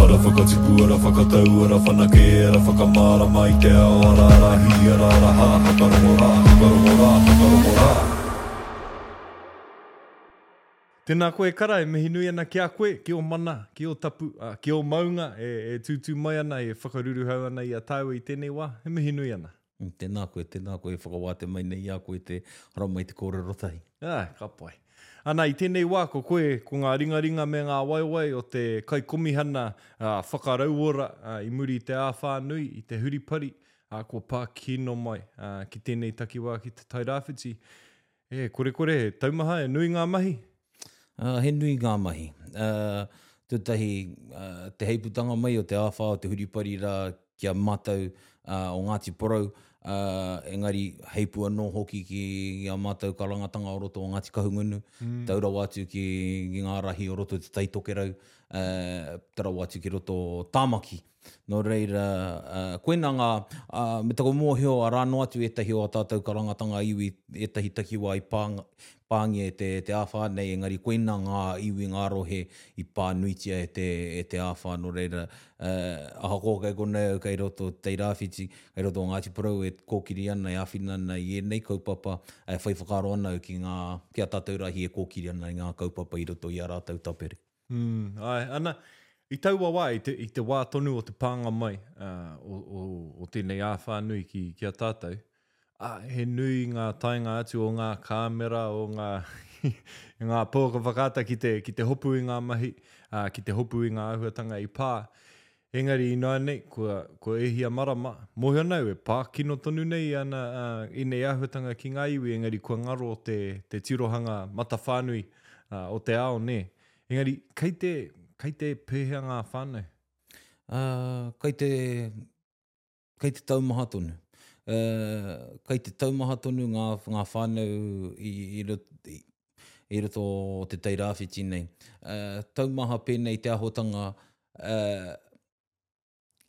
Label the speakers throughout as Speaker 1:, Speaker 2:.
Speaker 1: Ara whakatipu, ara whakatau, ara whanake, ara whakamārama i te ao, ara ara hī, ara ara hā, whakarongo rā, whakarongo rā, whakarongo rā.
Speaker 2: Tēnā koe Kara e mihi nui ana ki a koe, ki o mana, ki o tapu, ā, ki o maunga e tūtū mai ana, e whakaruruhau ana i a tāua i tēnei wā, e mihi nui ana.
Speaker 3: Tēnā koe, tēnā koe e whakawātea mai nei i a koe te hara mai te kōrero tahi.
Speaker 2: Āe, ka pai. Ana, i tēnei wā ko koe, ko ngā ringaringa me ngā waewae o te Kaikomihana Whakarauora i muri i te āwhā nui, i te huripari kua pā kino mai ki tēnei takiwā ki Te Tairāwhiti. E, korekore, he taumaha, e nui ngā mahi?
Speaker 3: Ā, he nui ngā mahi. Ā, tētahi, ā, te heiputanga mai o te āwhā o te huripari rā ki a mātou, ā, o Ngāti Porou, ā, engari heipu anō hoki ki ā mātou karangatanga o roto o Ngāti Kahungunu, tau rawa atu ki ngā rahi o roto o Te Tai Tokerau, ā, tau rawa atu ki roto o Tāmaki. Nō reira, koina ngā, me taku mōhio arā noa atu ētahi o ā tātou karangatanga iwi, ētahi takiwā i pāngia e te āwhā nei, engari koina ngā iwi, ngā rohe i pānuitia e te āwhā. Nō reira, ahakoa kei konei au, kei roto o Te Tai Rāwhiti, kei roto o Ngāti Porou e kōkiri ana, e āwhina ana i ēnei kaupapa, e whai whakaaro ana au ki ā tātou rahi e kōkiri ana i ngā kaupapa i roto i ā rātou tapere.
Speaker 2: Mm, ai, ana, i taua wā, i te, i te wā tonu o te pānga mai uh, o, o, o tēnei āwhā nui ki, ki a tātou, a, he nui ngā tainga atu o ngā kāmera, o ngā, ngā pōka whakaata ki te, ki te hopu i ngā mahi, uh, ki te hopu i ngā āhuatanga i pā. Engari ināianei, kua, kua e hia marama, mōhio ana au e pā kino tonu nei ana ēnei āhuatanga ki ngā iwi, engari kua ngaro te, te tirohanga matawhānui o te ao, nē. Engari, kei te, kei te pēhea ngā whānau?
Speaker 3: Ā, kei te, kei te taumaha tonu. Uh, kei te taumaha tonu ngā, ngā whānau i, i, i, i roto o te teirāwhiti nei. Uh, taumaha pēnei te ahotanga, uh,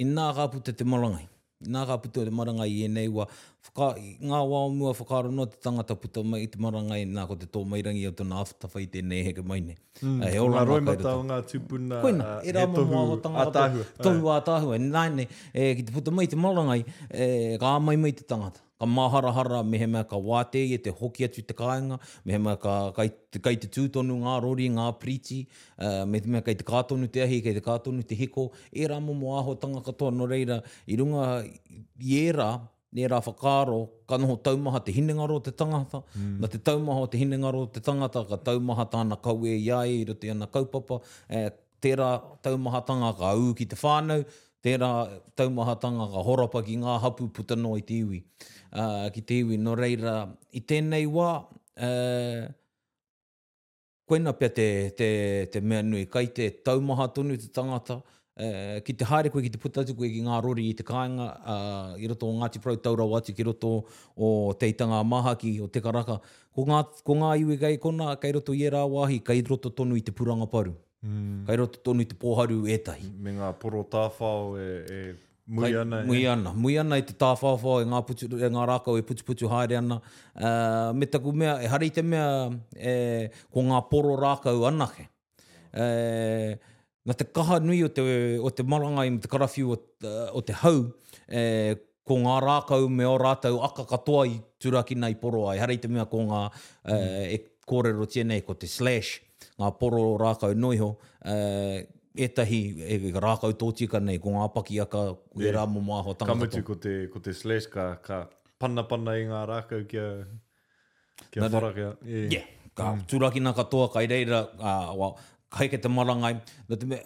Speaker 3: inā ka puta te marangai. Inā ka puta te marangai i enei wa, whaka, ngā wā o mua whakaaro noa te tangata puta mai i te marangai, nā ko te tōmairangi o tona awhata whai tēnei heke mai nei. Mm, he ora
Speaker 2: roi
Speaker 3: mata
Speaker 2: o ngā tūpuna
Speaker 3: Koina,
Speaker 2: uh,
Speaker 3: e rā
Speaker 2: he tohu ātāhua.
Speaker 3: Tohu ātāhua. E nāi nei, e, ki te puta mai te marangai, e, ka amai mai te tangata. Ka māharahara me he mea ka wāte i e te hoki atu te kāinga, me he mea ka, kai, te, kai te tū tonu ngā rori, ngā priti, uh, me te mea kai te kā tonu te ahi, kai te kā tonu te hiko, e rā momo āhotanga katoa no reira, i runga i e rā, Nē rā whakaaro, ka noho taumaha te hinengaro o te tangata, na te taumaha o te hinengaro o te tangata ka taumaha tāna kawē i a ia i roto i ana kaupapa, ā, tērā taumahatanga ka ū ki te whānau, tērā taumahatanga ka horapa ki ngā hapū puta noa i te iwi, ā, ki te iwi. Nō reira, i tēnei wā, ā, Koina pea te mea nui, kai te taumaha tonu te tangata, ki te haere koe, ki te puta atu koe ki ngā rori i te kāinga, i roto o Ngāti Porou, tau rawa atu ki roto o Te Aitanga-a-Māhaki, o Te Karaka, ko ngā iwi kei kona, kei roto i ērā wāhi, kei roto tonu i te puranga paru. Kei roto tonu i te pōharu ētahi.
Speaker 2: Me ngā poro tāwhao e. Mui ana,
Speaker 3: mui eh? ana, mui ana e te tāwhawhao, e ngā, putu, e ngā rākau e putuputu haere ana. Uh, me taku mea, e hari te mea, e, ko ngā poro rākau anake. E, na te kaha nui o te, o te marangai me te karawhiu o, o te hau, e, ko ngā rākau me o rātau aka katoa i turakina i poro ai. Hari te mea ko ngā, mm. e, e kōrerotia nei ko te slash, ngā poro rākau noa iho, ētahi e rākau tōtika nei, ko ngā pakiaka,
Speaker 2: ko
Speaker 3: ērā momo āhua tangata.
Speaker 2: Ka mutu ko te, ko te slash ka, ka panapana i ngā rākau kia, kia
Speaker 3: whara,
Speaker 2: kia, e.
Speaker 3: Yeah, ka turakina katoa, kai reira, well, ka heke te marangai, nō te mea,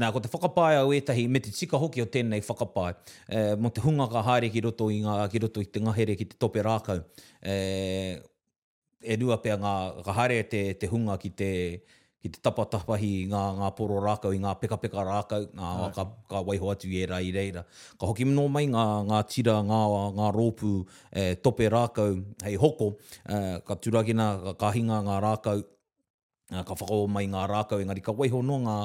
Speaker 3: nā, ko te whakapae au ētahi, me te tika hoki o tēnei whakapae, mō te hunga ka haere ki roto i ngā, ki roto i te ngahere ki te tope rākau, E rua pea ngā whakahaere te hunga ki te tapa tapahi i ngā poro rākau, i ngā pekapeka rākau, ka waiho atu i ērā i reira. Ka hoki nō mai ngā tira, ngā rōpū e tope rākau hei hoko, ka turakina, ka hinga ngā rākau, ka whakaoho mai ngā rākau, engari ka waiho noa ngā,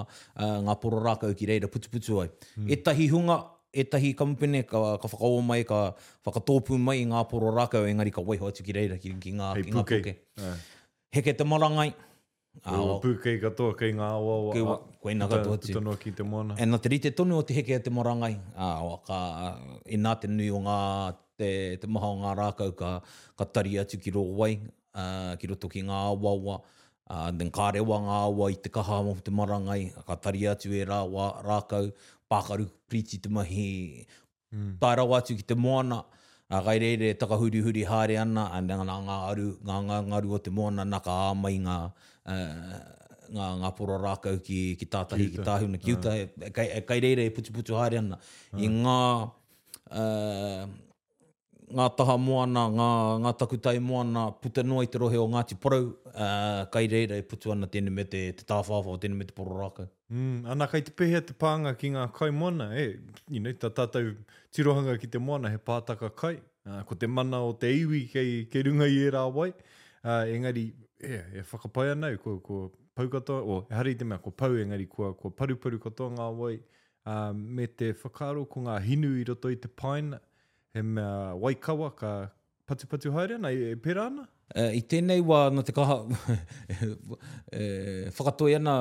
Speaker 3: ngā poro rākau ki reira putuputu ai. Ētahi hunga, ētahi kamupene ka, ka whakaoho mai, ka whakatōpū mai i ngā poro rākau, engari ka waiho atu ki reira, ki, ki ngā, ki ngā
Speaker 2: puke.
Speaker 3: Heke te marangai.
Speaker 2: Ko ngā pūkei katoa kei ngā awawa.
Speaker 3: Kei wā, koina katoa atu.
Speaker 2: Puta noa ki te moana.
Speaker 3: Nā te rite tonu o te heke a te marangai, ka, inā te nui o ngā, te, te maha o ngā rākau ka, ka tari atu ki rō wai, ki roto ki ngā awawa, then ka rewa ngā awa i te kaha o te marangai, ka tari atu e rāua rākau, pākaru piriti te mahi, tae rawa atu ki te moana, a kai reira e takahurihuri haere ana, and then nā ngā aru, ngā ngaungaru o te moana nā ka ā mai ngā ngā poro rākau ki ki tātahi ki Tāhuna, ki uta, e kai reira e putuputu haere ana i ngā ngā taha moana, ngā, ngā takutai moana puta noa i te rohe o Ngāti Porou, ā, kai reira e putu ana tēnei mea te, te tāwhāwhā o tēnei mea te poro rākau.
Speaker 2: Mm, ana kai te pēhea te pānga ki ngā kai moana, e, you know, tā tātou tirohanga ki te moana he pātaka kai, ā, ko te mana o te iwi kei, kei runga i ērā wai, ā, engari, e, e whakapae ana au ko, ko pau katoa, o, ehara i te mea ko pau engari kua, kua paruparu katoa ngā wai, ā, me te whakaaro ko ngā hinu i roto i te pāina, He mea waikawa ka patupatu haere ana, e pera ana?
Speaker 3: I tēnei wā, nō te kaha, e whakatoi ana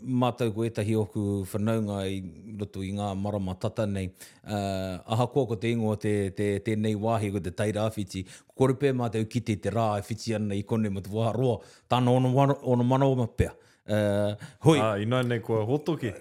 Speaker 3: mātou ko ētahi o ōku whanaunga i roto i ngā marama tata nei, ahakoa ko te ingoa te tēnei wāhi ko te Tairāwhiti, ko kore pea mātou kite i te rā e whiti ana i konei mō te whakaroa, tāna ono manawa pea. Hoi.
Speaker 2: Ā, ināinei kua hotoke.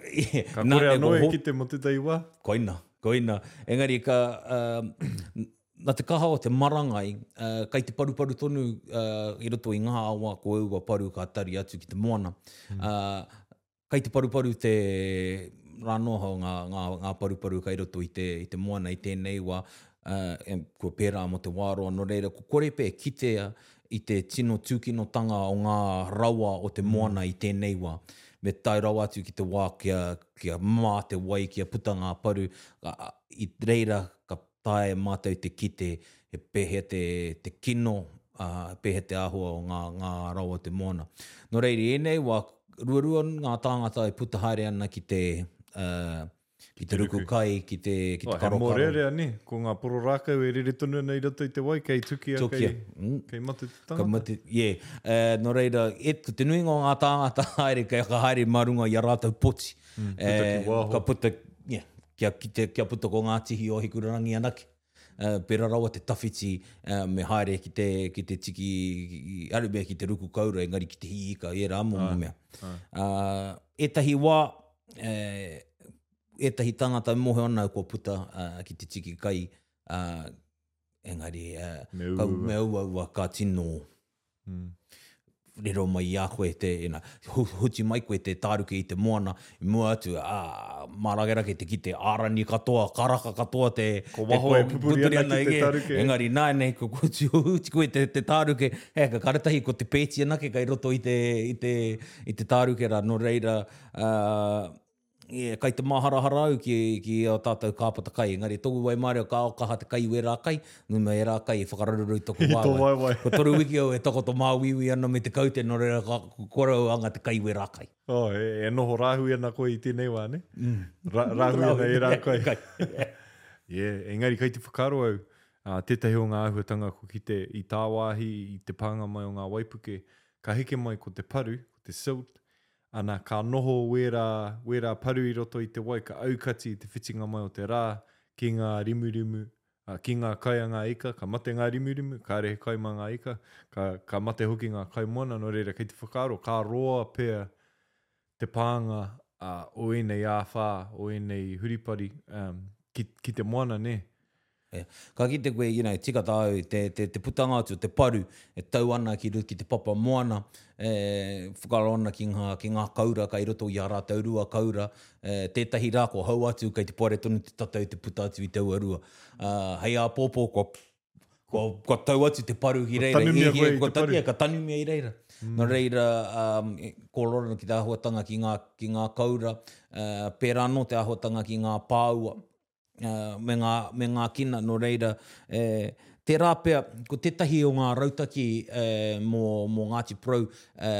Speaker 2: Ka kore anō e kite mō tētahi wā.
Speaker 3: Koina. Koina, engari ka, uh, na te kaha o te marangai, uh, kai te paruparu tonu uh, i roto i ngā awa ko eua paru ka tari atu ki te moana. Mm. Uh, kai te paruparu te rā noa hao ngā, ngā, ngā paruparu kai roto i te, i te moana i tēnei wā, uh, e, kua pērā mo te wāroa, no reira, ko kore pē kitea i te tino tūkinotanga o ngā rawa o te mm. moana mm. i tēnei wā. Me tae rawa atu ki te wā kia, kia mā te wai, kia puta ngā paru, i reira ka taea e mātou te kite he pēhea te kino, pēhea te āhua o ngā rau o te moana. Nō reira, i ēnei wā, ruarua ngā tāngata e puta haere ana ki te ruku kai, ki te karokaro.
Speaker 2: He mōrearea, nē, ko ngā poro rākau e rere tonu ana i roto i te wai, kei tukia, kei mate.
Speaker 3: Ka mate, yeah. Uh, nō reira, e, ko te nuinga o ngā tāngata haere, kei ka haere mā runga i a rātou poti. Mm,
Speaker 2: puta uh, ki wāho.
Speaker 3: Ka puta, yeah, kia, kite, kia puta ko ngā tihi o Hikurarangi anake. Uh, pera rawa te tawhiti, uh, me haere ki te, ki te tiki, aru mea ki te ruku kaura, engari ki te hiika, e rā mō mō mea. Ai. Uh, etahi wā, uh, etahi tangata mōhio ana kua puta uh, ki te tiki kai, uh, Engari, uh,
Speaker 2: me kau,
Speaker 3: me auaua ka tino
Speaker 2: mm.
Speaker 3: rero mai i a koe te, ina, huti mai koe te tāruke i te moana, i mua atu, a, uh, māragerake te ki te ārani katoa, karaka katoa te,
Speaker 2: ko
Speaker 3: te
Speaker 2: koe, ki puri ana, ana ki te tāruke.
Speaker 3: Engari, nā, nei, ko huti, huti koe te, te tāruke, he, ka karatahi ko te pēti anake kai roto i te, i te, i te tāruke rā, no reira, uh, Yeah, kai te māharahara au ki, ki ō tātou kāpata kai, engari tōu waimarie o Kāo Kaha te kai o ērā kai, nui mai ērā kai i whakararuraru
Speaker 2: i
Speaker 3: tōku
Speaker 2: waewae.
Speaker 3: Ko toru wiki au e takoto māuiui ana me te kaute, nō reira ka korou anga te kai o ērā kai.
Speaker 2: Oh, e noho rāhui ana koe i tēnei wā, nē? Mm. Ra, rāhui ana ērā kai. Yeah, engari kai te whakaaro au, ā, tētahi o ngā āhuatanga ko ki te, i tāwāhi, i te pānga mai o ngā waipuke, ka heke mai ko te paru, ko te silt, Ana, ka noho wērā, wērā paru i roto i te wai ka aukati i te whitinga mai o te rā ki ngā rimurimu, ā, ki ngā kai a ngā ika, ka mate ngā rimurimu, kāre he kai mā ngā ika, ka, ka mate hoki ngā kaimoana, nō reira kei te whakaaro ka roa pea te pānga, ā, o ēnei āwhā, o ēnei huripari, ā, ki, ki te moana,
Speaker 3: nē. Ka kite koe, you know, tika tāu te, te, te putanga atu o te paru e tau ana ki, ki te papa moana, e whakaaro ana ki ngā, ki ngā kaura kai roto i a rātou rua kaura, e, tētahi rā kua hou atu kei te poare tonu te tatau te puta atu i taua rua. Ā, hei āpōpō kua, kua, kua tau atu te paru ki reira, e
Speaker 2: hia, kua
Speaker 3: tanumia, ka tanumia i reira. Nō reira, um, kōrero ana ki te āhuatanga ki ngā, ki ngā kaura, ā, pērā anō te āhuatanga ki ngā pāua, me ngā, me ngā kina, nō reira, e, tērā pea, ko tētahi o ngā rautaki e, mō, mō Ngāti Porou, e,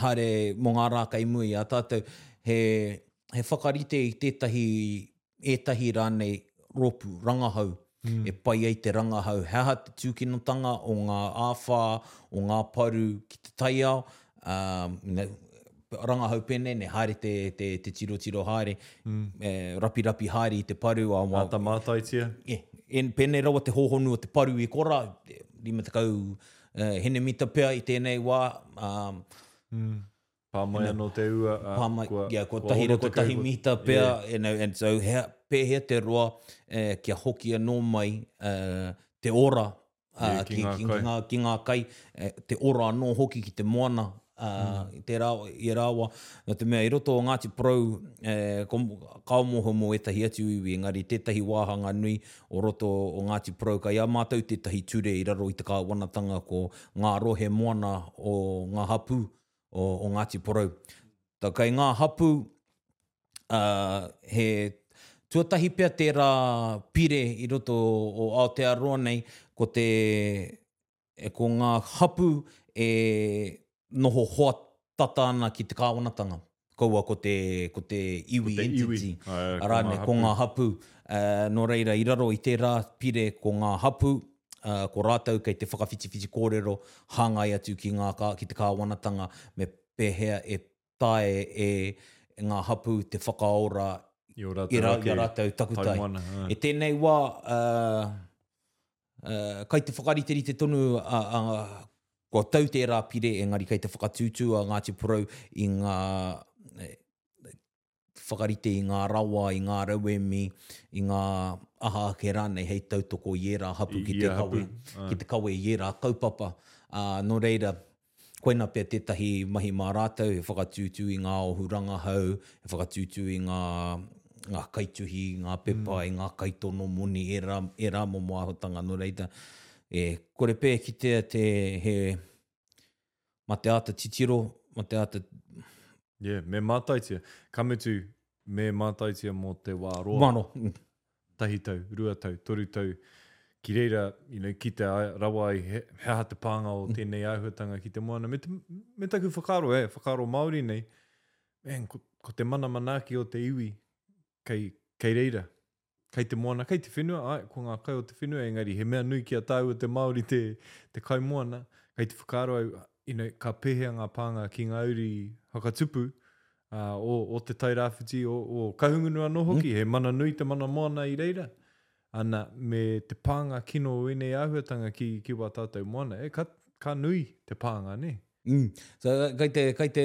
Speaker 3: haere mō ngā rā kei mua i a tātou, he, he whakarite i tētahi, ētahi rānei rōpū, rangahau, e pai ai te rangahau he aha te tūkinotanga o ngā āwhā, o ngā paru ki te taiao, ā, rangahau pēnei nei, haere te, te, te tirotiro haere, e, rapirapi haere i te paru, ā,
Speaker 2: wā, Āta mātaitia.
Speaker 3: e, e, pēnei rawa te hōhonu o te paru i korā, 50 uh, henemita pea i tēnei wā, ā,
Speaker 2: Pā mai anō te ua, ā,
Speaker 3: Pā mai,
Speaker 2: kua,
Speaker 3: yeah, kua
Speaker 2: kua
Speaker 3: tahi, hono kua
Speaker 2: te
Speaker 3: tahi kaiuru. mita pea, Yeah. you know, and so hea, pēhea te roa eh, kia hoki anō mai eh, te ora ah,
Speaker 2: Yeah, ki ngā kai.
Speaker 3: ngā, ki ngā kai, eh, te ora anō hoki ki te moana, ah, Mm. i tērā, i ērā wa, no te mea i roto o Ngāti Porou, eh, ko, ka omoho mō ētahi atu iwi, engari tētahi wāhanga nui o roto o Ngāti Porou, kai a mātou tētahi ture i raro i te kāwanatanga ko ngā rohe moana o ngā hapū, o, o Ngāti Porou. Tā kei ngā hapū, ā, he tuatahi pea tērā pire i roto o Aotearoa nei, ko te, ko ngā hapū e noho hoa tata ana ki te kāwanatanga. kaua ko te, ko te iwi entity, arā
Speaker 2: nei,
Speaker 3: ko ngā hapū. Nō reira, i raro i tērā pire ko ngā hapū, ko rātou kei te whakawhitiwhiti kōrero hāngai atu ki ngā, ki te kāwanatanga me pēhea e taea e ngā hapū te whakaora
Speaker 2: i a rātou
Speaker 3: takutai. E tēnei wā, Kai te whakariterite tonu a. Kua tau tērā pire engari kai te whakatūtū a Ngāti Porou i ngā whakarite i ngā rawa, i ngā rauemi, i ngā aha ake rānei hei tautoko i ērā
Speaker 2: hapū
Speaker 3: ki te kawe, ki te kawe i ērā kaupapa. Nō reira, Koina pea tētahi mahi mā rātou he whakatūtū i ngā ohu rangahau, he whakatūtū i ngā ngā kaituhi, i ngā pepa, i ngā kaitono moni, ērā, ērā momo āhutanga. Nō reira, e kore pea e kitea te, he, mā te āta titiro, mā te āta...
Speaker 2: Yeah, me mātaitia. Ka mutu, me mātaitia mō te wā roa.
Speaker 3: Wā roa, mm.
Speaker 2: tahi tau, rua tau, toru tau, ki reira, you know, kitea rawa ai he, he aha te pānga o mm. tēnei āhuatanga ki te moana. Me, te, me taku whakaaro, eh, whakaaro Māori nei, man, ko, ko te mana manaaki o te iwi kei, kei reira, kei te moana, kei te whenua, ai, ko ngā kai o te whenua, engari he mea nui ki a tāua te Māori te, te kai moana, kei te whakaaro au, Ina, ka pēhea ngā pānga ki ngā uri whakatupu ā, o, o Te Tai Rāwhiti, o, o Kahungunu anō hoki, he mana nui te mana moana i reira, ana, me te pānga kino o ēnei āhuatanga ki, ki wā tātou moana. E, ka, ka nui te pānga, nē?
Speaker 3: Mm. So, kai te, kai te,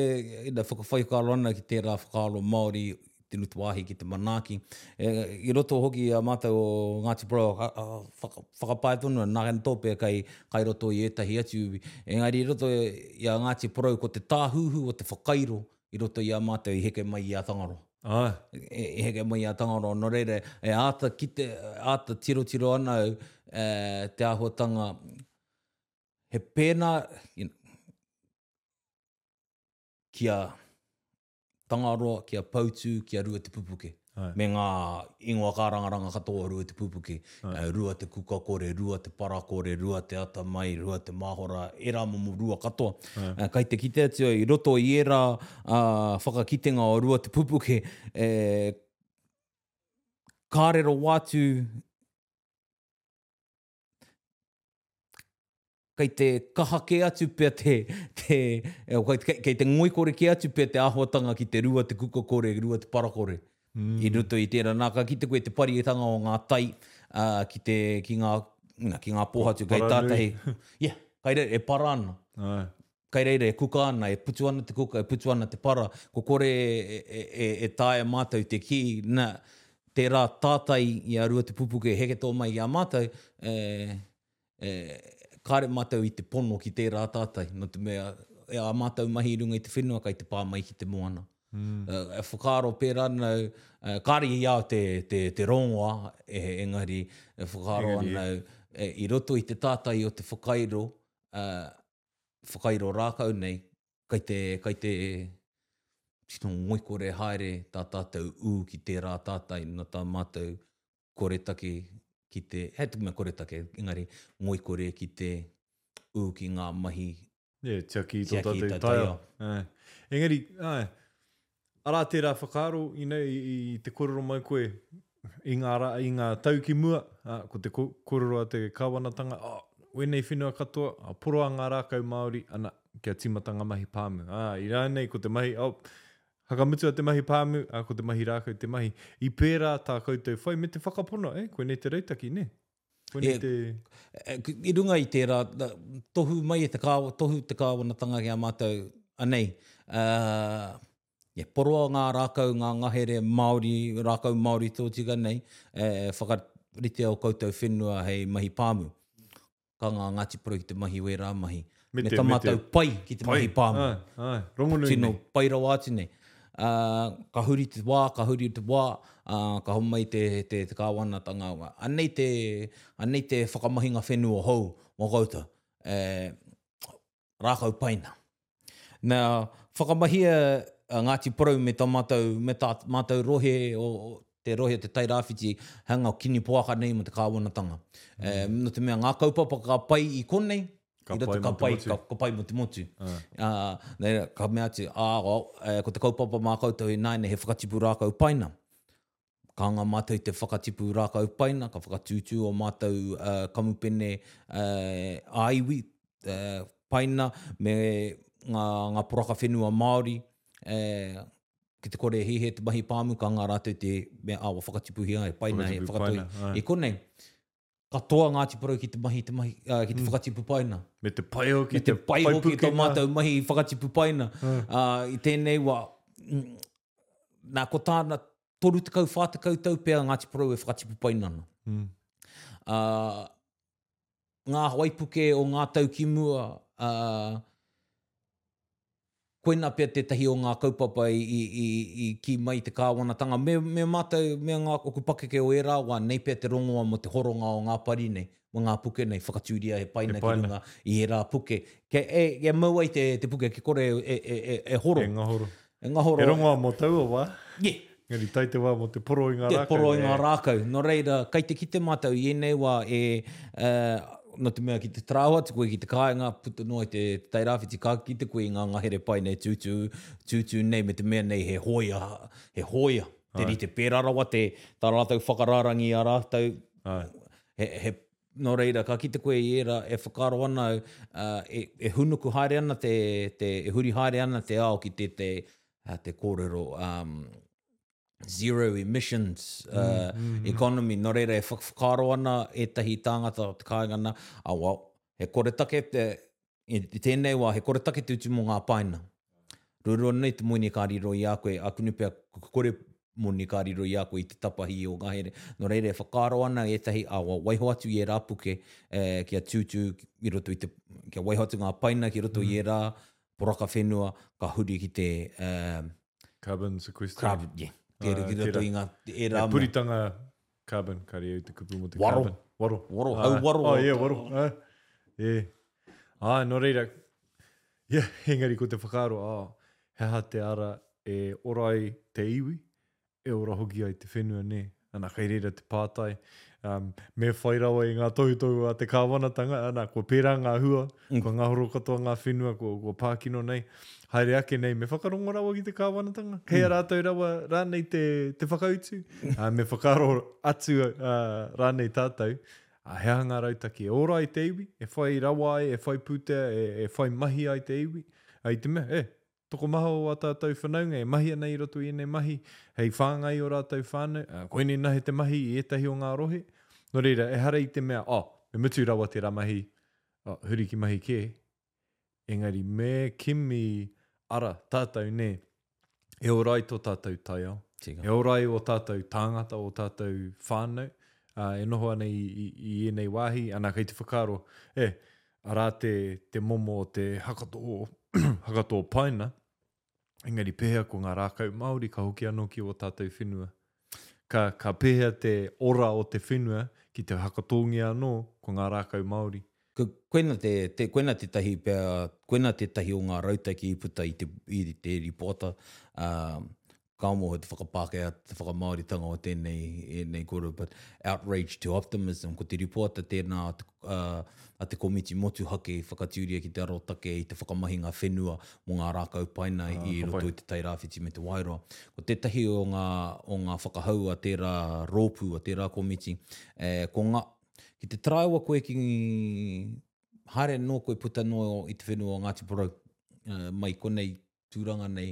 Speaker 3: ina, whakawhai whakaaro ana ki tērā whakaaro Māori te Ruth Wāhi ki te manaaki. E, I roto hoki a mātou o Ngāti Porou, whaka, whakapae tonu ana, nāken tōpea kai, kai roto i ētahi atu uwi. Engari i roto i a Ngāti Porou, ko te tāhuhu o te whakairo i roto i a mātou i heke mai i a Tangaroa.
Speaker 2: Ai.
Speaker 3: E, e heke mai i a Tangaroa. Nō reira, e āta, kite, āta tiro tiro ana au e, te āhuatanga he pēnā you know, kia Tangaroa, ki a Poutū, ki a
Speaker 2: Ruatepupuke,
Speaker 3: me ngā ingoa kārangaranga katoa o Ruatepupuke, Rua te Kukakore, Rua te Parakore, Rua te Atamai, Rua te Mahora, ērā momo rua katoa. Kai te kite atu au, i roto i ērā whakakitenga o Ruatepupuke, ka rero atu kei te kaha kē atu pea te, te, kei, kei te ngoikore kē atu pea te āhuatanga ki te rua te kuka kore, rua te para kore. Mm. I roto i tērā, nā ka kite koe te parietanga o ngā tai uh, ki, te, ki, ngā, ki ngā pōhatu, kei tātahi. yeah, kei re, e para ana.
Speaker 2: Ai.
Speaker 3: kai reira e kuka ana, e putu ana te kuka, e putu ana te para, ko kore e taea mātou te kī, na, tērā tātai i a Ruatupupuke heke tō mai i a mātou, kāre mātou i te pono ki tērā tātai, nō te mea, e ā mātou mahi i runga i te whenua kai te pā mai ki te moana. E whakaaro pērā nau, kāre i au te rongoa, engari, e
Speaker 2: whakaaro
Speaker 3: anau, i roto i te tātai o te whakairo, whakairo rākau nei, kai te, kai te tino ngoikore haere tā tātou ū ki tērā tātai nā tā mātou koretake ki te, he aha te mea koretake, engari ngoikore ki te ū ki ngā mahi.
Speaker 2: Yeah, tiaki i tō tātou taiao. Engari, Arā tērā whakaaro, you know, i te kōrero mai koe i ngā rā, i ngā tau ki mua, ko te kōrero a te Kāwanatanga, oh, wēnei whenua katoa, oh, poroa ngā rākau Māori, ana, kia tīmata ngā mahi pāmu. Ā, i rā nei ko te mahi, oh, hakamutua te mahi pāmu, ā, ko te mahi rākau te mahi. I pērā tā koutou whai me te whakapono, eh, koinei te rautaki, nē?
Speaker 3: Koinei
Speaker 2: te...
Speaker 3: E, e, I runga i tērā, tohu mai e te kāwa, tohu te kāwanatanga ki a mātou anei. Uh, e poroa ngā rākau, ngā ngahere Māori, rākau Māori tōtika nei, e, e whakaritea o koutou whenua hei mahi pāmu. Ka ngā Ngāti Porou ki te mahi wērā mahi.
Speaker 2: me
Speaker 3: tā
Speaker 2: mātou
Speaker 3: pai ki te mahi pāmu. Tino pai rawa atu nei. Ka huri te wā, ka huri te wā, ka homai te kāwanatanga. Anei te whakamahinga whenua hou mō koutou. Rākau paina. Nā, whakamahia a Ngāti Porou me tā mātou rohe, te rohe o Te Tai Rāwhiti, hanga o Kinipoaka nei mō te kāwanatanga. Nō te mea ngā kaupapa ka pai i konei,
Speaker 2: Ka pai
Speaker 3: motu
Speaker 2: motu.
Speaker 3: Ka pai motu motu. Nei rā, ka mea atu, ko te kaupapa mā koutou ināiane he whakatipu rākau paina. Ka anga mātou i te whakatipu rākau paina, ka whakatūtū o mātou kamupene ā-iwi paina me ngā poraka whenua Māori ki te kore e hīhē te mahi pāmu, ka anga rātou i te mea, awa, whakatipuhia e, paina
Speaker 2: e,
Speaker 3: whakatoi e konei. katoa Ngāti Porou ki te mahi, te mahi, uh, ki te
Speaker 2: mm.
Speaker 3: whakatipu paina.
Speaker 2: Me te pai hoki, me
Speaker 3: te, te pai hoki tō mātou mahi i whakatipu paina. Uh. Uh, I tēnei wā, mm, nā ko tāna 30, 40 tau pēa Ngāti Porou e whakatipu paina ana.
Speaker 2: Mm.
Speaker 3: Uh, ngā waipuke o ngā tau ki mua, uh, Koina pea tētahi o ngā kaupapa i kī mai i te kāwanatanga, me mātou, me ngā oku pakeke o ērā wā, nei pea te rongoa mō te horonga o ngā pari nei, mō ngā puke nei, whakatūria he paina ki runga i ērā puke. E mau ai te puke, kia kore e horo.
Speaker 2: E ngahoro.
Speaker 3: E ngahoro.
Speaker 2: He rongoa mō taua wā.
Speaker 3: Yeah.
Speaker 2: Engari tae te wā mō te poro i ngā rākau.
Speaker 3: Te poro i ngā rākau. Nō reira, kei te kite mātou i ēnei wā e, nō te mea ki te tarāo atu koe ki te kāinga, puta noa i te Tairāwhiti, ka kite koe i ngā ngahere pai nei tūtū, tūtū nei me te mea nei he hōia, he hōia te rite. Pērā rawa te, tā rātou whakarārangi i a rātou, he, he, nō reira, ka kite koe i ērā e whakaaro ana au, e, e hūnuku haere ana te, te, e huri haere ana te ao ki tētahi, uh, te kōrero um, zero emissions uh, mm, mm, mm. economy, no reira e whakawhakaro ana ētahi tāngata o te kāinga na, a oh, well, he kore take te, i tēnei wā, he kore take te utu mō ngā paina. Rūrua nei te moini kā riro i a koe, a kunu pia kore moni kā riro i a koe i te tapahi o ngā here. No reira, e whakaro ana e tahi awa, waiho atu i e rā puke eh, kia tūtū i roto i te, kia waiho atu ngā paina ki roto mm. i e rā, poraka whenua ka huri ki te um,
Speaker 2: carbon sequester.
Speaker 3: Carbon, yeah. Te
Speaker 2: uh,
Speaker 3: ki roto i ngā
Speaker 2: era.
Speaker 3: He
Speaker 2: puritanga carbon, ka reo te kupu mo te
Speaker 3: waro.
Speaker 2: carbon. Waro.
Speaker 3: Waro,
Speaker 2: uh,
Speaker 3: hau waro.
Speaker 2: Oh, yeah, waro. Uh, yeah. Ah, no reira. Yeah, engari ko te whakaaro, oh, he ha te ara e orai te iwi, E ora hoki ai te whenua nē. Ana, kei reira te pātai, um, me whai rawa i ngā tohutohu a te kāwanatanga, ana, kua pērā ngā hua, mm. kua ngahoro katoa ngā whenua, kua, kua pākino nei, haere ake nei, me whakarongo rawa ki te kāwanatanga, kei a mm. rātou rawa rānei te, te whakautu, uh, me whakaro atu uh, rānei tātou, uh, he aha ngā rautaki, e ora ai te iwi, e whai rawa ai, e whai pūtea, e, e whai mahi ai te iwi, ai te mea, e, Tokomaha o a tātou whanaunga e mahi ana i roto i ēnei mahi hei whāngai i o rātou whānau, ā, koinei nahe te mahi i ētahi o ngā rohe. Nō reira, ehara i te mea, oh, me mutu rawa tērā mahi, oh, huri ki mahi kē. Engari, me kimi ara tātou, nē, e ora ai tō tātou taiao,
Speaker 3: Tika.
Speaker 2: e ora ai ō tātou tāngata, ō tātou whānau, ā, e noho ana i, i, i ēnei wāhi, ana kei te whakaaro, eh, Arā te, te momo o te hakatō, hakatō paina, engari pēhea ko ngā rākau Māori ka hoki anō ki ō tātou whenua? Ka, ka pēhea te ora o te whenua ki te hakatōngia anō ko ngā rākau Māori?
Speaker 3: Ko, koina te, te, koina tētahi pea, koina tētahi o ngā rautaki i puta i te, i te rīpoata, ā, Ka moe te whakapākehā, te whakamāoritanga o tēnei, ēnei kōrero, but outrage to optimism, ko te ripoata tēnā a te, ā, a te Komiti Motuhake i whakatūria ki te arotake i te whakamahinga whenua mō ngā rākau paina i roto i te Tairāwhiti me Te Waeroa. Ko tētahi o ngā, o ngā whakahau a tērā rōpū, a tērā komiti, e, ko ngā, Ki te taraiwa koe ki, haere anō koe puta noa i te whenua o Ngāti Porou, ā, mai konei, tūranga nei,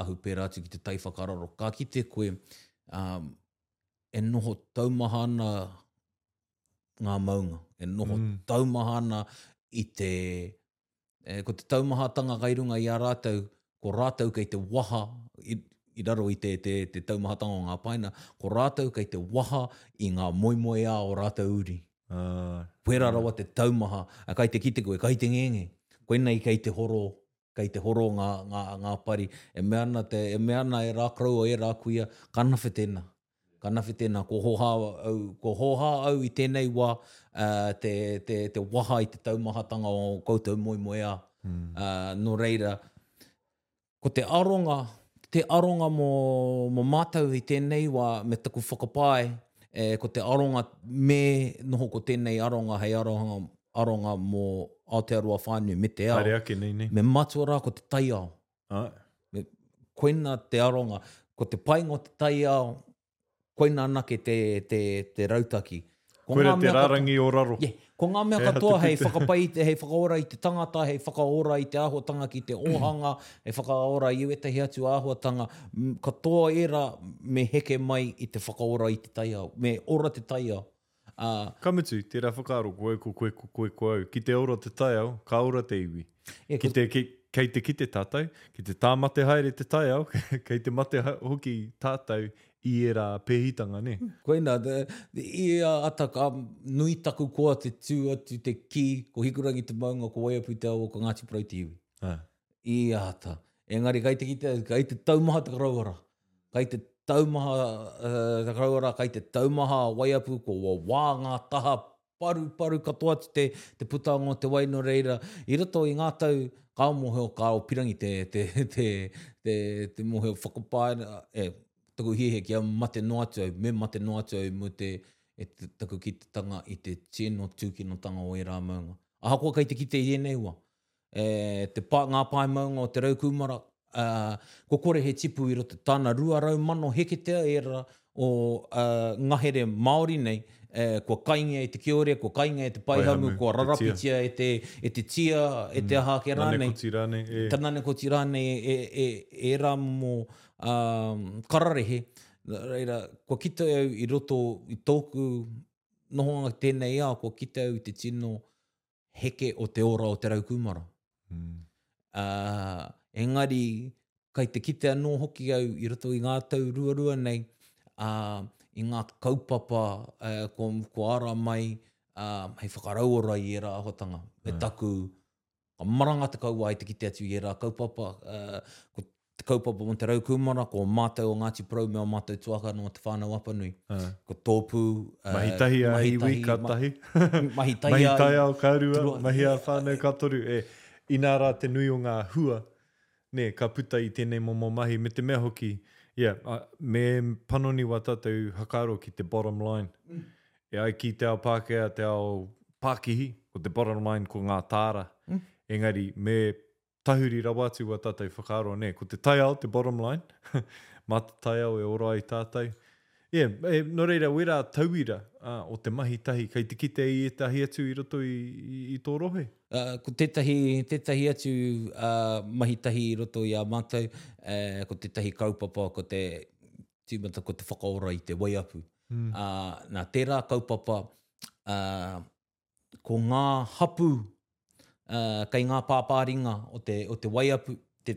Speaker 3: ahu pērā atu ki te tai whakararo. Ka kite koe, um, e noho taumaha ana ngā maunga, e noho mm.
Speaker 2: taumaha
Speaker 3: ana i te, e, ko te taumahatanga kai runga i a rātou, ko rātou kei te waha, i, i raro i te, te, te taumahatanga o ngā paina, ko rātou kei te waha i ngā moemoeā o rātou uri.
Speaker 2: Uh,
Speaker 3: Wera rawa te taumaha, a kai te kite koe, kai te ngenge, koinei kei te horo kei te horo ngā, ngā, ngā pari. E mea ana, te, e mea ana e rākau o e rā kuia, ka nawhi tēnā. Ka nawhi tēnā, ko hoha au, ko hoha au i tēnei wā uh, te, te, te waha i te taumahatanga o koutou moemoeā.
Speaker 2: Mm.
Speaker 3: Uh, no reira, ko te aronga, te aronga mo mo mātou i tēnei wā me taku whakapae, E, ko te aronga, me noho ko tēnei aronga hei arohanga, aronga mō Aotearoa whānui me te ao.
Speaker 2: Haere ake, nei, nei.
Speaker 3: Me matua rā ko te taiao. Ai.
Speaker 2: Me,
Speaker 3: koina te aronga. Ko te painga o te taiao, koina anake te, te, te rautaki. Ko Koira
Speaker 2: te rārangi o raro.
Speaker 3: Yeah. Ko ngā mea katoa hei whakapai i te, hei whakaora i te tangata, hei whakaora i te āhuatanga ki te ōhanga, hei whakaora i ētahi atu āhuatanga, katoa ērā me heke mai i te whakaora i te taiao, me ora te taiao. Ā.
Speaker 2: Ka mutu, tērā whakaaro koe, ko koe, ko koe, ko au, ki te ora te taiao, ka ora te iwi.
Speaker 3: E, ko.
Speaker 2: Ki te, ki, kei te kite tātou, ki te tāmate haere te taiao, kei te mate hoki tātou I ērā pēhitanga, nē?
Speaker 3: Koina, i ia ata ka nui taku koa te tū atu, te kī, ko Hikurangi te maunga, ko Waiapu te awa, ko Ngāti Porou te iwi.
Speaker 2: Ā.
Speaker 3: I ia ata. Engari kai te kitea, kai te taumaha te Karauara. Kai te taumaha te Karauara, kai te taumaha a Waiapu, ko wawā ngā taha paruparu katoa atu te, te putanga o te wai no reira, i roto i ngā tau kāo mohio kāo pirangi te, te, te, te, te mohio whakapae, e, taku hiahia kia mate noa atu au, me mate noa atu au mo te, e te, taku kitetanga i te tino tūkinotanga o ērā maunga. Ahakoa kei te kite i ēnei wa, e te pa, ngā pae maunga o te rau kūmara, ā, kua kore he tipu i roto. Tāna 200 mano heketea ērā o ā ngahere Māori nei, ā, kua kaingia e te kiore, kua kaingia e te paihamu, kua rarapitia e te, e te tia, e te aha
Speaker 2: ake
Speaker 3: rānei.
Speaker 2: Nanekoti rānei, e.
Speaker 3: Ka nanekoti rānei e, e, e, e ērā momo, ā, kararehe. Nā reira, kua kite au i roto i tōku nohoanga tēnei ao, kua kite au i te tino heke o te ora o te rau kūmara.
Speaker 2: Mm.
Speaker 3: Uh, engari, kai te kite anō hoki au i roto i ngā tau ruarua nei, uh, i ngā kaupapa uh, ko, ko ara mai, uh, hei whakarauora i era ahotanga. Me taku, ka maranga te kauai te kite atu i era kaupapa, uh, ko te kaupapa mo te rau kūmara, ko mātou o Ngāti Porou me o mātou tuakana o Te Whānau Apanui.
Speaker 2: Uh.
Speaker 3: Ko tōpū... Uh,
Speaker 2: mahi tahi a mahi iwi, ka
Speaker 3: tahi.
Speaker 2: mahi tahi,
Speaker 3: mahi
Speaker 2: tahi
Speaker 3: a
Speaker 2: o ka
Speaker 3: rua, trua,
Speaker 2: mahi a whānau ka toru. E, inā rā te nui o ngā hua, ne, ka puta i tēnei momo mahi, me te mea hoki, ia, yeah, uh, me panoni wā tātou hakaaro ki te bottom line. Mm. E ai ki te ao Pākehā, te ao Pākihi, ko te bottom line ko ngā tāra. Mm. Engari, me tahuri rawa atu wā tātou whakaaro, nē, ko te taiao te bottom line, mā te taiao e ora ai tātou. Yeah, e, nō reira, wērā tauira ā, o te mahi tahi kei te kite i ētahi atu i roto i, i, i tō rohe?
Speaker 3: Ā, ko tētahi, tētahi atu ā, mahi tahi i roto i a mātou, ā, ko tētahi kaupapa ko te tīmata ko te whakaora i te waiapu. Ā, nā tērā kaupapa, ā, ko ngā hapū kei ngā pāpāringa o te, o te waiapu, te,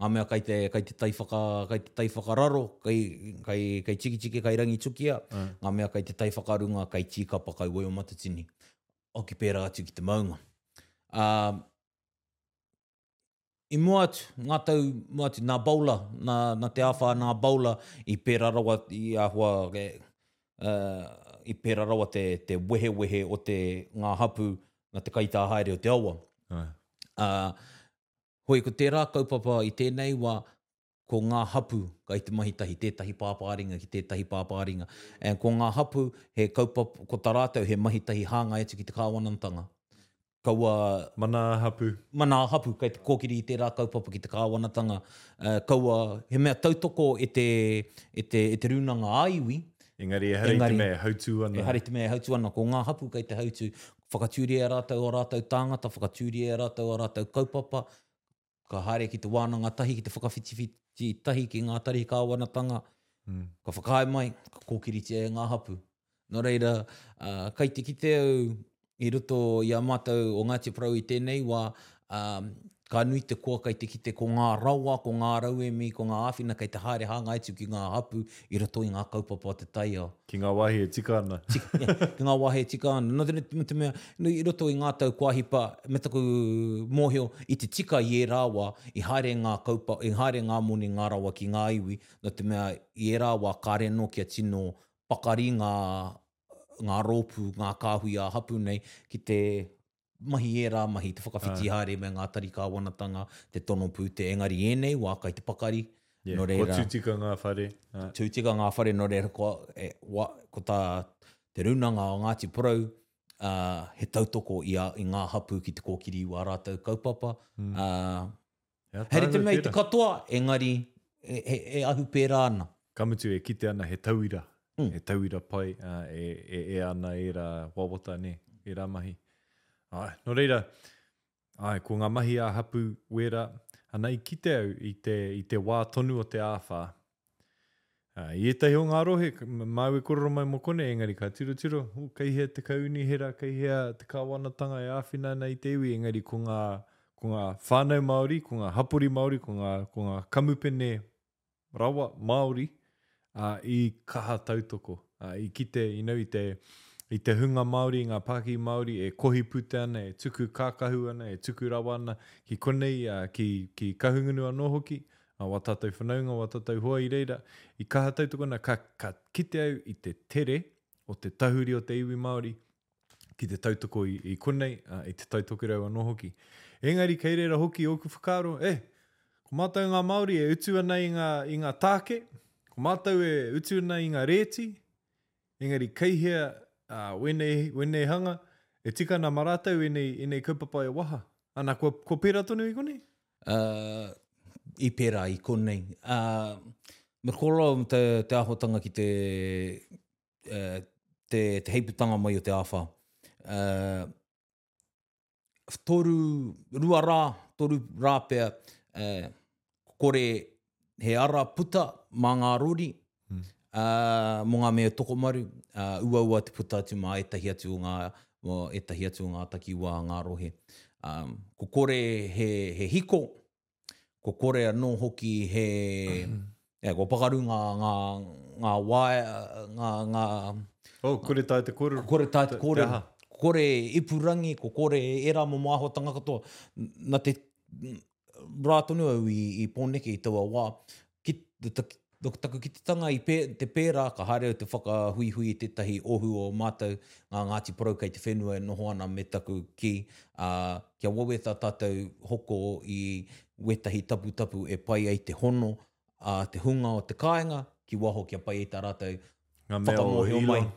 Speaker 3: ngā mea kai te, kai te taiwhaka, kai te taiwhakararo, kai, kai, kai tikitiki, kai rangitukia, uh. ngā mea kai te taiwhakarunga, kai tīkapa, kai waiomatatini, hoki pērā atu ki te maunga. Uh, I mua atu, ngā tau mua atu, nā Bowler, nā, nā Te Awha, nā Bowler, i pērā rawa, i āhua, i pērā rawa te, te wehewehe o te, ngā hapū, nā te kaitā haere o te awa.
Speaker 2: Āe.
Speaker 3: Ā, hoi ko tērā kaupapa i tēnei wā, ko ngā hapū kai te mahi tahi, tētahi pāpāringa ki tētahi pāpāringa. And ko ngā hapū, he kaupapa, ko tā rātou he mahi tahi hāngai atu ki te kāwanantanga. Kaua...
Speaker 2: Mana a hapū.
Speaker 3: Mana a hapū, kai te kōkiri i tērā kaupapa ki te kāwanatanga. Uh, kaua, he mea tautoko e te, e te, e te rūnanga ā
Speaker 2: iwi. Engari, ehara
Speaker 3: engari, i
Speaker 2: te mea e hautū ana.
Speaker 3: Ehara i te mea e hautū ana, ko ngā hapū kai te hautū. Whakatūria e rātou o rātou tāngata, whakatūria e rātou o rātou kaupapa, ka haere ki te wānanga tahi, ki te whakawhitiwhiti tahi ki ngā tarihi kāwanatanga,
Speaker 2: mm.
Speaker 3: ka whakaae mai, ka kōkiritia e ngā hapu. Nō reira, uh, kai te kite au i roto i a mātou o Ngāti Parau i tēnei wā, um, ka nui te koa kai te kite ko ngā rawa, ko ngā rauemi, ko ngā āwhina kai te haere hāngai atu ki ngā hapu, i roto i ngā kaupapa o te taiao.
Speaker 2: Ki ngā wāhi e tika ana.
Speaker 3: Ki ngā wāhi e tika ana. Nō tēnei me te mea, i roto i ngā tau kua hipa, me taku mōhio, i te tika i ērā wā, i haere ngā kaupapa, i haere ngā moni, ngā rawa ki ngā iwi, nō te mea, i ērā wā, kāre anō kia tino pakari ngā, ngā rōpū, ngā kāhui ā-hapū nei ki te mahi ērā mahi, te whakawhiti haere me ngā tari kāwanatanga, te tono pūtea, engari ēnei wā kai te pakari,
Speaker 2: yeah. nō
Speaker 3: reira...
Speaker 2: Kua tūtika ngā whare. Uh.
Speaker 3: Tūtika ngā whare, nō reira, ko, e, wa, ko tā te runanga o Ngāti Porou, uh, he tautoko i, a, i ngā hapū ki te kōkiri i wā rātou kaupapa, mm. uh,
Speaker 2: He
Speaker 3: ata ahua
Speaker 2: pērā.
Speaker 3: Haere te
Speaker 2: mea i te
Speaker 3: katoa, engari e ahu pērā ana.
Speaker 2: Ka mutu e kite ana he tauira, he tauira pai e ea ana ērā wawata nē, ērā mahi. Āe, nō reira, āe, ko ngā mahi ā-hapū wērā, ana i kite au i te wā tonu o te āwhā, Ā, i ētahi o ngā rohe, māu e kōrero mai mō konei, engari ka tirotiro, ū, kei hea te kaunihera, kei hea te kāwanatanga e āwhina ana i te iwi, engari ko ngā, ko ngā whānau Māori, ko ngā hapori Māori, ko ngā, ko ngā kamupene rawa Māori, ā, i kaha tautoko, ā, i kite, you know, i te, i te hunga Māori, i ngā pākihi Māori e kohi pute ana, e tuku kākahu ana, e tuku rawa ana ki konei, ā, ki, ki Kahungunu anō hoki, Nā wā tātou whanaunga, wā tātou hoa i reira, i kaha tautoko ana ka, ka kite au i te tere o te tahuri o te iwi Māori ki te tautoko i, i konei, ā, i Te Tai Tokerau anō hoki. Engari kei reira hoki ōku whakaaro, e, ko mātou ngā Māori e utu ana i ngā, i ngā tāke, ko mātou e utu ana i ngā rēti, engari kei hea ā, wēnei, wēnei hanga, e tika ana mā rātou ēnei, ēnei kaupapa e waha? Ana, kua, kua pērā tonu i konei?
Speaker 3: Uh, i pērā, i konei. Uh, me kōrā te, te ahotanga ki te, uh, te, te heiputanga mai o te āwhā. Uh, toru, rua rā, toru rā pea, uh, kore he ara puta mā ngā rori, ā, mō ngā mea e tokomaru, ā, uaua te puta atu mā ētahi atu o ngā, mō ētahi atu o ngā takiwā, ngā rohe. Ā, ko kore he, he hiko, ko kore anō hoki he, ea, kua pakaru ngā, ngā, ngā waea, ngā, ngā,
Speaker 2: Oh, kore tae te kōrero.
Speaker 3: ko kore tae te
Speaker 2: Te kōrero, aha?
Speaker 3: ko kore ipurangi, ko kore ērā momo āhuatanga katoa, nā te, Rā tonu au i, i Pōneke i taua wā. Ki, ta, ta, taku kitetanga i pē, te pērā, ka haere au te whakahuihui i tētahi ohu o mātou, ngā Ngāti Porou kei te whenua e noho ana me taku kī, ā, kia wawe tā tātou hoko i wētahi taputapu e pai ai te hono a te hunga o te kāinga ki waho kia pai ai tā rātou
Speaker 2: Nga mea o Elon.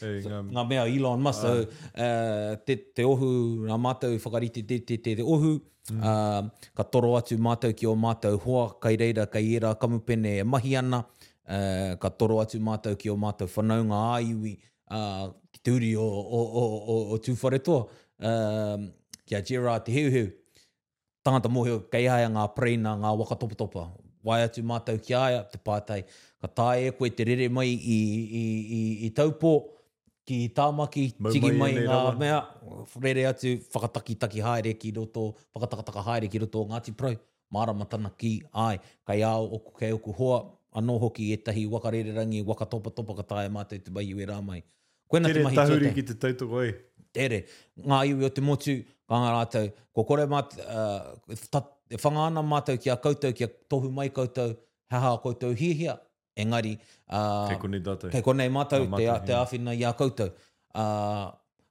Speaker 2: Hey, so,
Speaker 3: nga mea Elon Musk. So, uh, te, te ohu, nā mātou whakarite te, te, te, te ohu, mm. uh, ka toro atu mātou ki o mātou hoa, kai reira, kai era kamupene e mahi ana, uh, ka toro atu mātou ki o mātou whanaunga a iwi, uh, ki te uri o, o, o, o, o Tūwharetoa, uh, ki a Gerard Te Heuheu. tangata mohio kei a ia ngā pareina, ngā waka topatopa. Wae atu mātou ki a ia, te pātai, ka taea e koe te rere mai i, i, i, i Taupō, ki Tāmaki,
Speaker 2: Mau
Speaker 3: tiki
Speaker 2: mai
Speaker 3: mai
Speaker 2: ēnei
Speaker 3: ngā
Speaker 2: rawa.
Speaker 3: mea, rere atu, whakatakitaki haere ki roto, whakatakataka haere ki roto o Ngāti Porou, mārama tana kī, āe, kei a au oku, kei oku hoa, anō hoki ētahi waka rererangi, waka topatopa ka taea mātou te waiho e rā mai. Koina te mahi
Speaker 2: tuatahi.
Speaker 3: Tere tahuri
Speaker 2: ki te tautoko e.
Speaker 3: Tere. Ngā iwi o te motu, ka ngā rātou, ko kore mātou, e whanga ana mātou ki a koutou, ki a tohu mai koutou, he aha a koutou hiahia, engari,
Speaker 2: kei konei tātou.
Speaker 3: Kei konei mātou, te, te āwhina i a koutou.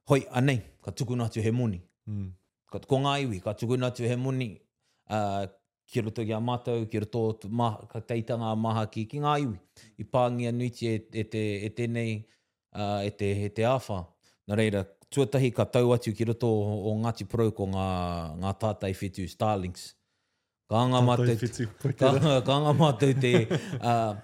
Speaker 3: Hoi, anei, ka tukuna atu he moni.
Speaker 2: Mm.
Speaker 3: Ko, ko ngā iwi, ka tukuna atu he moni, ki roto ki a mātou, ki roto o ma, ka teitanga a Mahaki ki ngā iwi. I pāngia nuitia e, e, te, e tēnei, uh, e, te, e te āwha. Nā reira, tuatahi ka tau atu ki roto o, o Ngāti Porou ko ngā, ngā tātai whetū, starlings. Ka anga mātou, ka, ka anga mātou te, uh,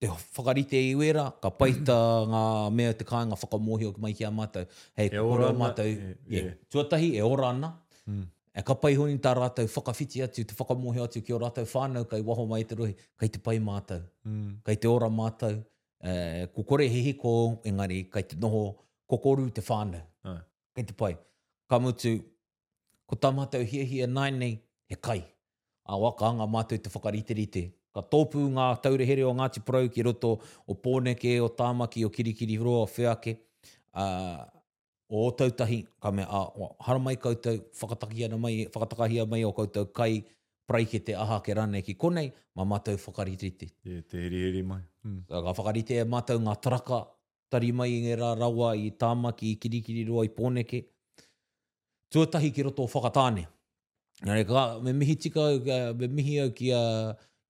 Speaker 3: te whakarite i wera, ka paita ngā mea te kāinga whakamōhio mai ki a mātou. Hei,
Speaker 2: e ora
Speaker 3: mātou,
Speaker 2: e,
Speaker 3: e,
Speaker 2: e,
Speaker 3: tuatahi e ora ana,
Speaker 2: mm.
Speaker 3: Ā, ka pai hoki tā rātou whakawhiti atu, te whakamōhio atu ki ō rātou whānau kei waho mai i te rohe, kei te pai mātou, kei te ora mātou, ā, kua kore he hiko, engari kei te noho kokoru te whānau.
Speaker 2: Ā.
Speaker 3: Kei te pai. Ka mutu, ko tā mātou hiahia nāinei, he kai. Ā, whakaanga mātou i te whakariterite. Ka tōpū ngā taurehere o Ngāti Porou ki roto o Pōneke, o Tāmaki, o Kirikiriroa, o wheake, ā, o Ōtautahi, ka mea, ā, haramai koutou, whakataki ana mai, whakatakahia mai o koutou kai, paraikete aha ake rānei ki konei, mā mātou whakarite.
Speaker 2: Yeah, te heriheri mai. Mm.
Speaker 3: Ka whakarite e mātou ngā taraka, tari mai i ngērā rawa i Tāmaki, i Kirikiriroa, i Pōneke, tuatahi ki roto o Whakatāne. Nā reira, ka, me mihi tika au, ka, me mihi au ki a,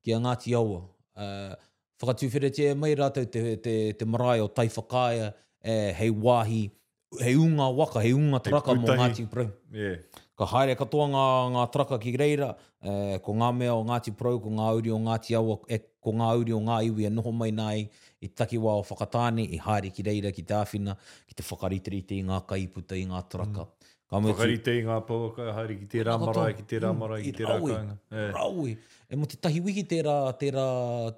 Speaker 3: ki a Ngāti Awa. Uh, whakatuwheretia mai rātou te, te, te marae o Taiwhakaea eh, hei wāhi, hei ūnga waka, hei ūnga taraka hei
Speaker 2: mō
Speaker 3: Ngāti Porou.
Speaker 2: Yeah.
Speaker 3: Ka haere katoa ngā, ngā taraka ki reira, eh, ko ngā mea o Ngāti Porou, ko ngā uri o Ngāti Awa, eh, ko ngā uri o ngā iwi e noho mai nā i, i takiwā o Whakatāne, i haere ki reira ki te āwhina, ki te whakariterite i ngā kai i puta i ngā taraka. Mm. Ka mutu.
Speaker 2: Whakarite i ngā pouaka e haere ki tērā marae, ki tērā marae, ki
Speaker 3: tērā
Speaker 2: kāinga. Rawe,
Speaker 3: rawe. E mo te tahi wiki tērā, tērā,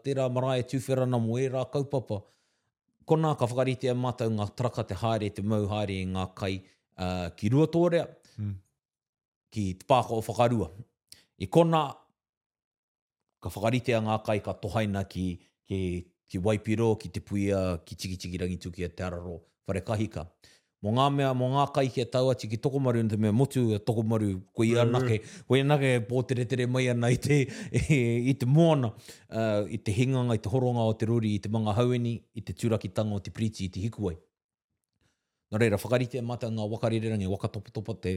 Speaker 3: tērā marae e tūwhera ana mo ērā kaupapa. Kona ka whakarite e mātou ngā taraka te haere, te mau haere i ngā kai ki
Speaker 2: Ruatōrea,
Speaker 3: ki Te Pāka o Whakarua. I kona, Ka whakaritea ngā kai ka tohaina ki, ki, ki Waipiro, ki Te Puia, ki Tikitiki Rangituki a Te Araro Wharekahika. Mo ngā mea, mo ngā kai kia tau atu ki Tokomaru na te mea motu a Tokomaru koia Ruru. anake, koia anake e pōteretere mai ana i te, i te moana, i te hinganga, i te horonga o te rori, i te manga haueni, i te turakitanga o te piriti, i te hikuwai. Nō reira, whakarite mata ngā waka rererangi, waka
Speaker 2: topatopa
Speaker 3: te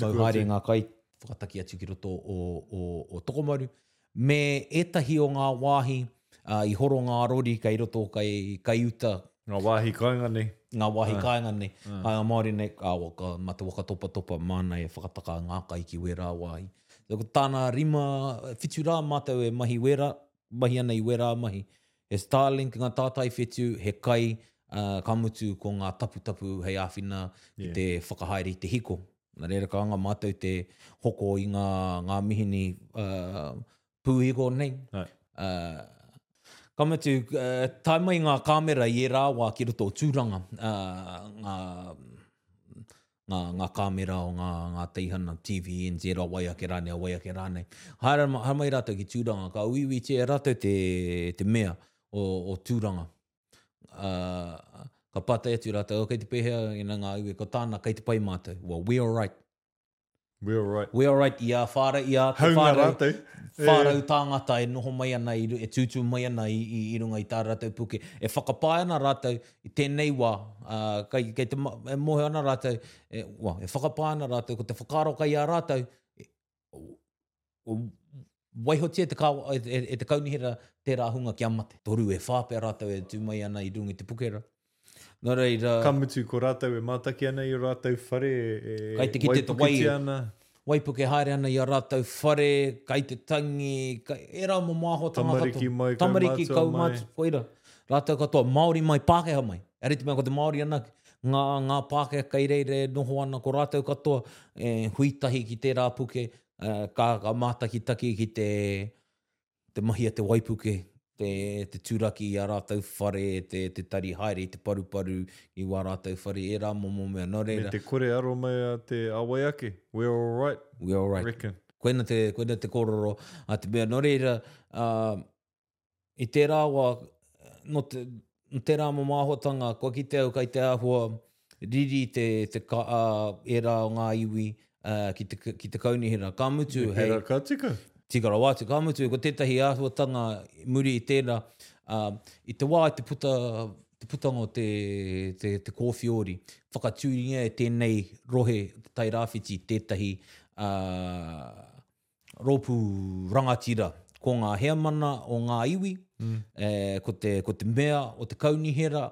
Speaker 2: mau haere
Speaker 3: ngā kai, whakataki atu ki roto o, o, o Tokomaru, me ētahi o ngā wāhi uh, i horo ngā rori kei roto, kei, kei uta.
Speaker 2: Ngā wāhi kāinga nei.
Speaker 3: Ngā wāhi
Speaker 2: uh,
Speaker 3: kāinga nei. Uh. Ai a Māori nei, a waka, mā te waka topatopa, māna e whakataka ngā kai ki wērā wāhi. Tāna rima, whitu rā mātou e mahi wērā, mahi ana i wērā mahi. He Starlink ngā tātai whetū, he kai, ā, ka mutu ko ngā taputapu hei āwhina ki
Speaker 2: Yeah.
Speaker 3: te whakahaere i te hiko. Nā reira ka anga mātou te hoko i ngā, ngā mihini ā, pūhiko nei.
Speaker 2: Hai.
Speaker 3: Ā, ka mutu, ā, tae mai ngā kāmera i ērā wā ki roto o Tūranga, ā, ngā, ngā, ngā kāmera o ngā, ngā teihana, TVNZ, a wai ake rānei, a wai ake rānei. Haere, haere mai rātou ki Tūranga, ka uiuitia e rātou te, te mea o, o Tūranga. Uh, ka pātai atu rātou, oh, kei te pēhea, you know, ngā iwi, ko tāna, kei te pai mātou. Well, we are right.
Speaker 2: We are right.
Speaker 3: We are right, i a whāra, i a te whārau.
Speaker 2: Haunga rātou.
Speaker 3: Whārau tāngata e noho mai ana, e tūtū mai ana i runga i tā rātou puke. E whakapae ana rātou i tēnei wā, kei te, e mōhio ana rātou, e whakapae ana rātou ko te whakaaro kei a rātou, Waihotia e te kaunihera tērā hunga kia mate. Toru e whā pea rātou e tū mai ana i runga i te pukera. Nō reira.
Speaker 2: Ka mutu ko rātou e mātaki ana i ō rātou whare e
Speaker 3: waipuketia
Speaker 2: ana.
Speaker 3: Waipuke haere ana i ā rātou whare, kai te tangi, kai ērā momo āhuatanga katoa.
Speaker 2: Tamariki mai,
Speaker 3: kaumātua
Speaker 2: mai.
Speaker 3: Tamariki, kaumātua, koira. Rātou katoa, Māori mai, Pākehā mai. Arei te mea ko te Māori anake, ngā Pākehā kai reira e noho ana, ko rātou katoa e hui tahi ki tērā puke, Ka mātakitaki ki te mahi a te waipuke, te turaki i ā rātou whare, te tari haere i te paruparu i wā rātou whare, ērā momo mea, nō reira.
Speaker 2: Me te kore aro mai a te awe ake, we're all right,
Speaker 3: I
Speaker 2: reckon.
Speaker 3: Koina te kōrero a te mea, nō reira, I tērā wā, nō te, nō tērā momo āhuatanga, kua kite au kai te āhua riri te, te ka, ā, ērā o ngā iwi ā, ki te, ki te kaunihera. Ka mutu, hei...
Speaker 2: Tērā ka tika.
Speaker 3: Tika rawa atu. Ka mutu, ko tētahi āhuatanga i muri i tērā, ā, i te wā i te puta, te putanga o te, te, te kōwhiori, whakatūringia e tēnei rohe o Te Tairāwhiti tētahi, ā, rōpū rangatira, ko ngā heamana o ngā iwi, ko te, ko te mea o te kaunihera,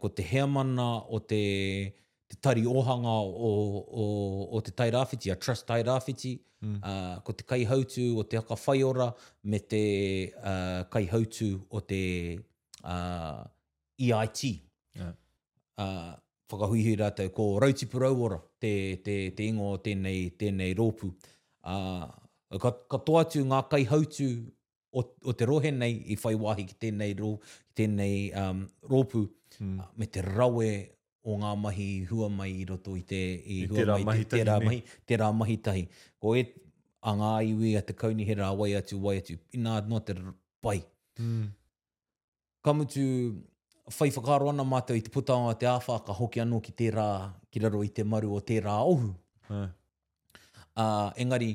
Speaker 3: ko te heamana o te, te tari ōhanga o, o, o Te Tai Rāwhiti, a Trust Tai Rāwhiti, ko te kaihautū o Te Aka Whaiora me te kaihautū o te EIT. whakahuihui rātou ko Rautipu Rauora te, te, te ingoa o tēnei, tēnei rōpū. Uh, ka, ka toa atu ngā kaihautu o, o te rohe nei i whai wāhi ki tēnei, rō, ki tēnei um, rōpū mm. uh, me te rawe o ngā mahi hua mai i roto i te i
Speaker 2: I tērā mahi tahi.
Speaker 3: Tērā mahi, tērā mahi tahi. Ko e a ngā iwi a te kaunihera a wai atu, wai atu, inā noa te pai.
Speaker 2: Mm.
Speaker 3: Ka mutu, whai whakaaro ana mātou i te putanga o te āwhā ka hoki anō ki tērā, ki raro i te maru o tērā ohu. Ā, engari,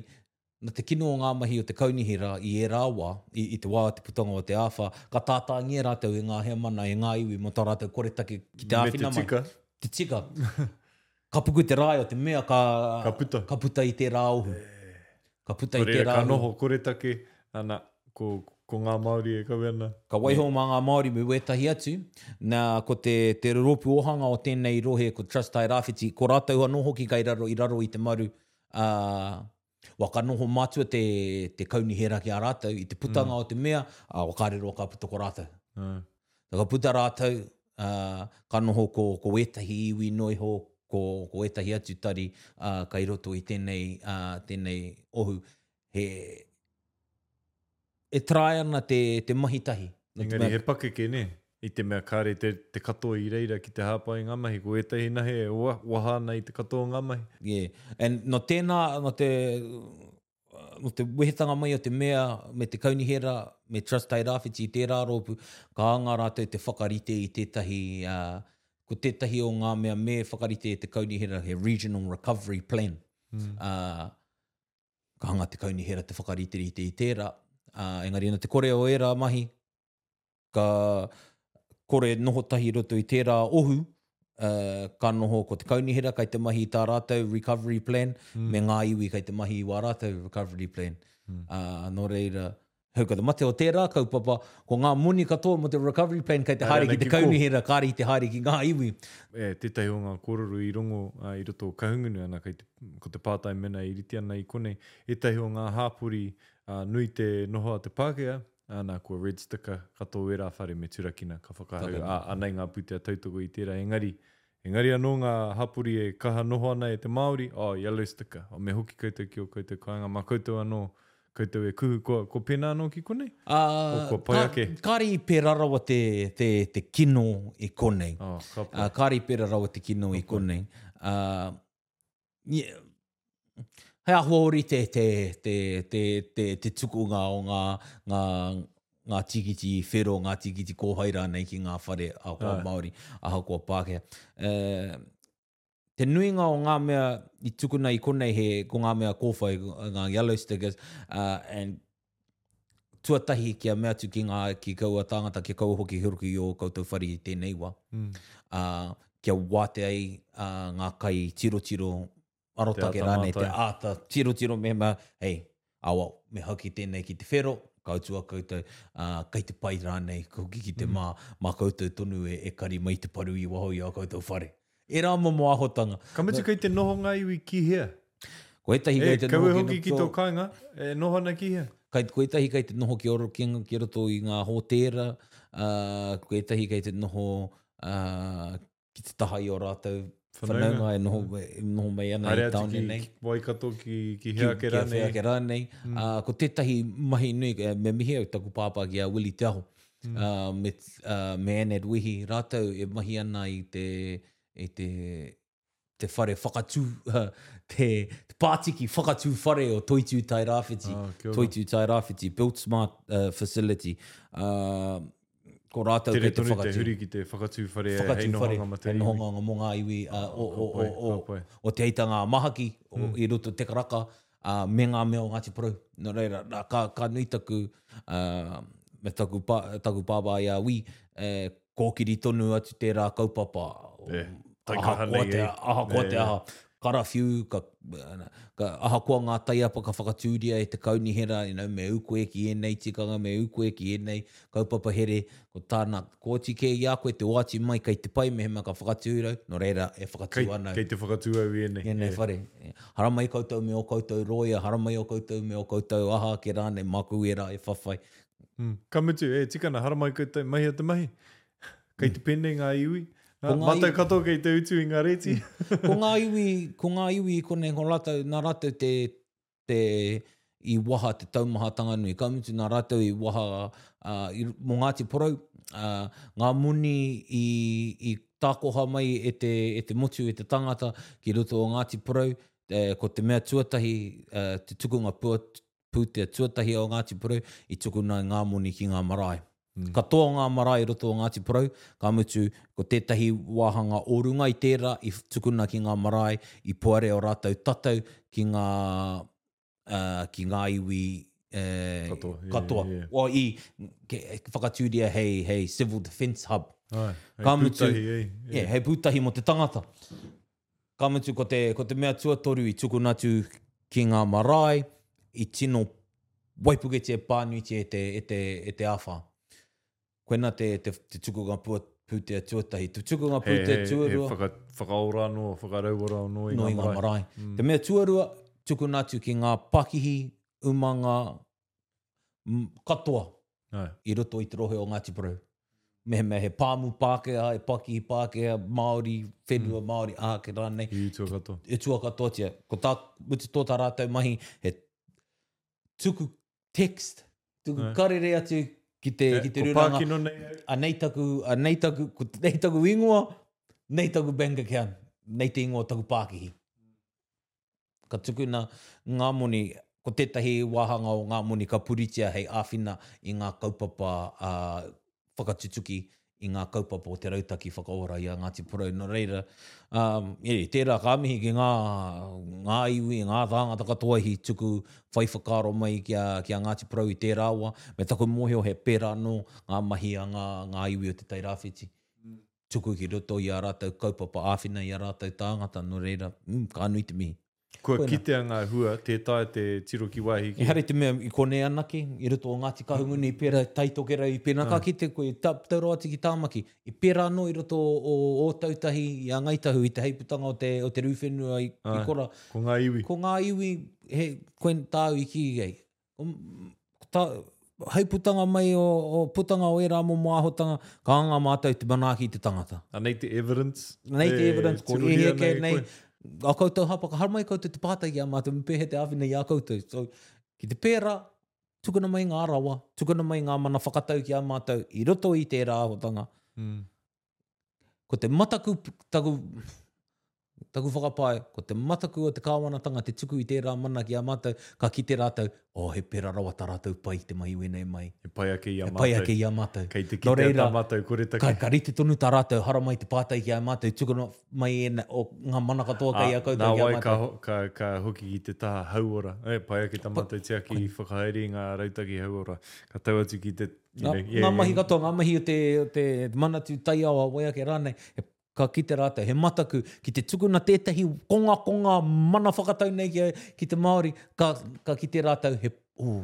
Speaker 3: nā te kino o ngā mahi o te kaunihi rā i ērā wā, i, i te wā o te putanga o te āwhā, ka tātāngia rātou e ngā heamana, e ngā iwi mō tā rātou koretake ki te āwhina mai.
Speaker 2: Me te tika.
Speaker 3: Te tika. Ka puku te rae o te mea ka,
Speaker 2: ka, puta.
Speaker 3: ka puta i tērā ohu. Ka puta i
Speaker 2: tērā
Speaker 3: ohu.
Speaker 2: Ka noho koretake, ana, ko, ko ngā Māori e kawe ana.
Speaker 3: Ka waiho mā ngā Māori me wētahi atu. Nā, ko te, te roropu ōhanga o tēnei rohe ko Trust Tairāwhiti, ko rātou anō hoki kei raro, i raro i te maru, ā, Wa ka noho mātua te, te kaunihera ki a rātou, i te putanga o te mea, ā, wa kāre roa ka puta ko rātou. Na, ka puta rātou, ā, ka noho ko, ko wētahi iwi noa iho, ko, ko wētahi atu tari, ā, kai roto i tēnei, ā, tēnei ohu, he, E try ana te, te mahi tahi. No te
Speaker 2: Engari
Speaker 3: mea,
Speaker 2: he pakeke, nē? I te mea kāre te, te katoa i reira ki te hāpai i ngā mahi, ko ētahi nahe e wa, waha ana i te katoa o ngā mahi.
Speaker 3: yeah. And no tēnā, no te, no te wehetanga mai o te Mea me te Kaunihera, me Trust Tairawhiti i tērā rōpū, ka anga rātou te whakarite i tētahi, ā, ko tētahi o ngā mea me whakarite e te Kaunihera, he Regional Recovery Plan. Ā, ka hanga te kaunihera te whakariterite i tērā. Uh, engari na te kore o ērā mahi, ka kore noho tahi roto i tērā ohu, uh, ka noho ko te kaunihera kai te mahi i tā rātou recovery plan, mm. me ngā iwi kai te mahi i wā rātou recovery plan. Mm. Uh, nō reira, Hei, ko te mate o tērā kaupapa, ko ngā moni katoa mō te recovery plan kei te
Speaker 2: haere
Speaker 3: ki te kaunihera, kāre i te haere ki ngā iwi.
Speaker 2: E, tētahi o ngā kōrero i rongo i roto o Kahungunu, ana kei te, ko te pātai mēnā e iritia ana i konei, ētahi o ngā hāpori nui te noho a te Pākehā, ana, kua red sticker katoa ērā whare me turakina, ka whakahau, ā, anei ngā pūtea tautoko i tērā, engari, Engari anō ngā hapori e kaha noho ana e te Māori, oh, yellow sticker, oh, me hoki koutou ki ō koutou kāinga, mā koutou anō, koutou e kuhu, kua, kua pēnā anō ki konei?
Speaker 3: Ā,
Speaker 2: Oh, kua pai ka, ake.
Speaker 3: kāre i pērā rawa te, te, te kino i konei.
Speaker 2: Oh, ka
Speaker 3: Ā, pai. kāre i pērā rawa te kino i Ka pai. konei. Ā, He āhua ōrite te tukunga o ngā tīkiti whero, ngā tīkiti kōhai rānei ki ngā whare
Speaker 2: ahakoa
Speaker 3: Māori, ahakoa Pākehā. Te nuinga o ngā mea i tukuna i konei he ko ngā mea kōwhai, ngā yellow stickers, tuatahi kia mea atu ki, ngā, ki kaua tāngata, ki kaua hoki hoki i ō koutou whare i tēnei wā,
Speaker 2: mm.
Speaker 3: uh, kia wātea ai uh, ngā kai tirotiro, arotake rānei te āta tirotiro mema, hei, awa, me hau ki tēnei ki te whero, ka utua koutou, uh, kei te pai rānei, hoki ki te mm. mā, mā koutou tonu e, e kari mai te paru i waho i a koutou whare. Ērā momo ahotanga.
Speaker 2: Ka mutu kei te noho ngā iwi ki hea?
Speaker 3: Ko
Speaker 2: ētahi
Speaker 3: kei te noho ki roto.
Speaker 2: E kaua hoki ki tō kāinga, e noho ana ki hea?
Speaker 3: Ko ētahi kei te noho ki roto i ngā hōtēra, ko ētahi kei te noho ki te taha i ō rātou
Speaker 2: whanaunga
Speaker 3: e noho mai ana i
Speaker 2: tāone
Speaker 3: nei.
Speaker 2: Haere
Speaker 3: atu
Speaker 2: ki Waikato, ki hea
Speaker 3: ake
Speaker 2: rānei.
Speaker 3: Ki hea ake rānei. Ko tētahi mahi nui, me mihi au, taku pāpā ki a Willie Te Aho. mm. uh, me, uh, me Anad Wehi, rātou e mahi ana i te, i te, te whare whakatū, uh, te, te pātiki whakatū whare o Toitū Tai Rāwhiti,
Speaker 2: oh, ah,
Speaker 3: Toitū Tai Rāwhiti, Built Smart uh, Facility. Uh, ko rātou kei te
Speaker 2: whakatū. Te huri ki te whakatū whare,
Speaker 3: whakatū hei
Speaker 2: nohanga whare, mata
Speaker 3: hei
Speaker 2: nohanga
Speaker 3: mō ngā iwi uh, o, o, o,
Speaker 2: o,
Speaker 3: o, o Te Eitanga Mahaki, mm. o, i roto te karaka, uh, ā, me ngā mea o Ngāti Porou. Nō reira, nā, ka, ka nui taku, ā, me taku, pā, taku pāpā i a Wī, e, kōkiri tonu atu tērā kaupapa.
Speaker 2: Yeah. Tai kaha nei, e.
Speaker 3: Ahakoa te aha, karawhiu, ka, ka, ahakoa ngā taiapa ka whakatūria e te kaunihera, you know, me ū koe ki ēnei tikanga, me ū koe ki ēnei, kaupapa here, ko tāna, ko oti kē i a koe te oati mai kei te pai mehemea ka whakatūrau, nō reira, e whakatū
Speaker 2: Kei,
Speaker 3: ana au.
Speaker 2: kei te whakatū au i ēnei.
Speaker 3: Ēnei e. whare. Haramai koutou me ō koutou rōia, haramai ō koutou me ō koutou aha ake rānei, māku ērā e whawhai.
Speaker 2: Mm, ka mutu, e tikana, haramai koutou, mahia te mahi. Kei te pēnei ngā iwi,
Speaker 3: Ko
Speaker 2: nā,
Speaker 3: ngā
Speaker 2: mātou
Speaker 3: iwi-
Speaker 2: katoa kei te utu i ngā rēti.
Speaker 3: Ko ngā iwi, ko ngā iwi i konei, ko rātou, nā rātou te, te, i waha te taumahatanga nui, ka mutu nā rātou i waha, ā, i, mō Ngāti Porou, ā, ngā moni i, i tākoha mai e te, e te motu, e te tangata ki roto o Ngāti Porou, e, ko te mea tuatahi, ā, te tukunga pua, pūtea tuatahi o Ngāti Porou, i tukuna ngā moni ki ngā marae. Katoa ngā marae i roto o Ngāti Porou, ka mutu, ko tētahi wāhanga o runga i tērā i tukuna ki ngā marae i poari ō rātou tatau ki ngā, ki ngā iwi
Speaker 2: katoa.
Speaker 3: I whakatūria hei Civil Defence Hub.
Speaker 2: Hei pūtahi
Speaker 3: mō te tangata. Ka mutu, ko te, ko te mea tuatoru i tukuna atu ki ngā marae, i tino waipuketia pānuitia e te, e te, e te āwhā. Koina te, te, te tukunga pua, pūtea tuatahi. Te tukunga pūtea
Speaker 2: he, tuarua... He,
Speaker 3: he
Speaker 2: whaka, whakaora anō, whakarauora anō i ngā marae.
Speaker 3: marae. Mm. Te mea tuarua, tukuna atu ki ngā pakihi, umanga, katoa i roto i te rohe o Ngāti Porou. Mehemea he pāmu Pākehā, he pakihi Pākehā, Māori, whenua mm. Māori, āke rānei.
Speaker 2: I utua katoa.
Speaker 3: I utua katoa tia. Ko tā, uti tō tā rātou mahi, he tuku text, tuku
Speaker 2: no.
Speaker 3: karere atu ki te, yeah, ki te ruranga.
Speaker 2: Ko nei.
Speaker 3: Anei taku, anei taku, ko, nei taku ingoa, nei taku bank account, nei te ingoa taku Pākihi. Ka tukuna ngā moni, ko tētahi wāhanga o ngā moni ka puritia hei āwhina i ngā kaupapa whakatutuki i ngā kaupapa o te rautaki whakaora i a Ngāti Porou. Nō reira, tērā ka mihi ki ngā iwi, ngā tāngata katoa i tuku whai whakaaro mai ki a Ngāti Porou i tērā wā. Me taku mōhio he pērā anō ngā mahi a ngā iwi o Te Tai Rāwhiti. tuku ki roto i ā rātou kaupapa, āwhina i ā rātou tāngata, nō reira, mm, ka nui te mihi.
Speaker 2: Kua
Speaker 3: Koinā.
Speaker 2: kitea ngā hua, tē taea te tiro ki wāhi
Speaker 3: kē.
Speaker 2: Ehara
Speaker 3: i te mea i konei anake, i roto o Ngāti Kahungunu, i pērā i Tai Tokerau, i pērā, ka kitea koe, ta, tau rawa atu ki Tāmaki, i pērā anō i roto o Ōtautahi, i a Ngāi Tahu, i te heiputanga o te, o te rū whenua i, i
Speaker 2: Ai.
Speaker 3: kora.
Speaker 2: Ko ngā iwi.
Speaker 3: Ko ngā iwi, he, koe, tāu i kī ai, hei putanga mai o, o putanga o ērā momo āhotanga, ka anga mātou i te manaaki i te tangata.
Speaker 2: Anei te evidence.
Speaker 3: Nei te evidence, ko e
Speaker 2: hia
Speaker 3: kē nei. A koutou hapa, ka haramai koutou te pātai ki a mātou, me pēhea te āwhina i a koutou. So, ki te pērā, tukuna mai ngā rawa, tukuna mai ngā mana whakatau ki a mātou i roto i tērā āhotanga.
Speaker 2: Mm.
Speaker 3: ko te mataku, taku, taku whakapae, ko te mataku o te kāwanatanga te tuku i tērā mana ki a mātou, ka kite rātou, oh, he pērā rawa tā rātou pai i te mahi wēnei mai.
Speaker 2: He pai ake i a mātou.
Speaker 3: He pai ake i a mātou.
Speaker 2: Kei te kitea tā mātou koretake.
Speaker 3: Ka, ka rite tonu tā rātou haramai te pātai ki a mātou, tukuna mai ēnei, o ngā mana katoa kei a koutou ki a
Speaker 2: mātou. Nā
Speaker 3: wai
Speaker 2: ka, ka, ka hoki ki te taha hauora. He pai ake tā mātou tiaki i whakahaere i ngā rautaki hauora. Ka tau atu ki te
Speaker 3: Ngā,
Speaker 2: yeah,
Speaker 3: yeah, ngā mahi yeah. katoa, ngā mahi o te, o te manatu taiao a wai ake rānei, e, ka kite rātou, he mataku ki te tukuna tētahi konga konga mana whakatau nei ki, ki te Māori, ka, ka kite rātou, he, ū,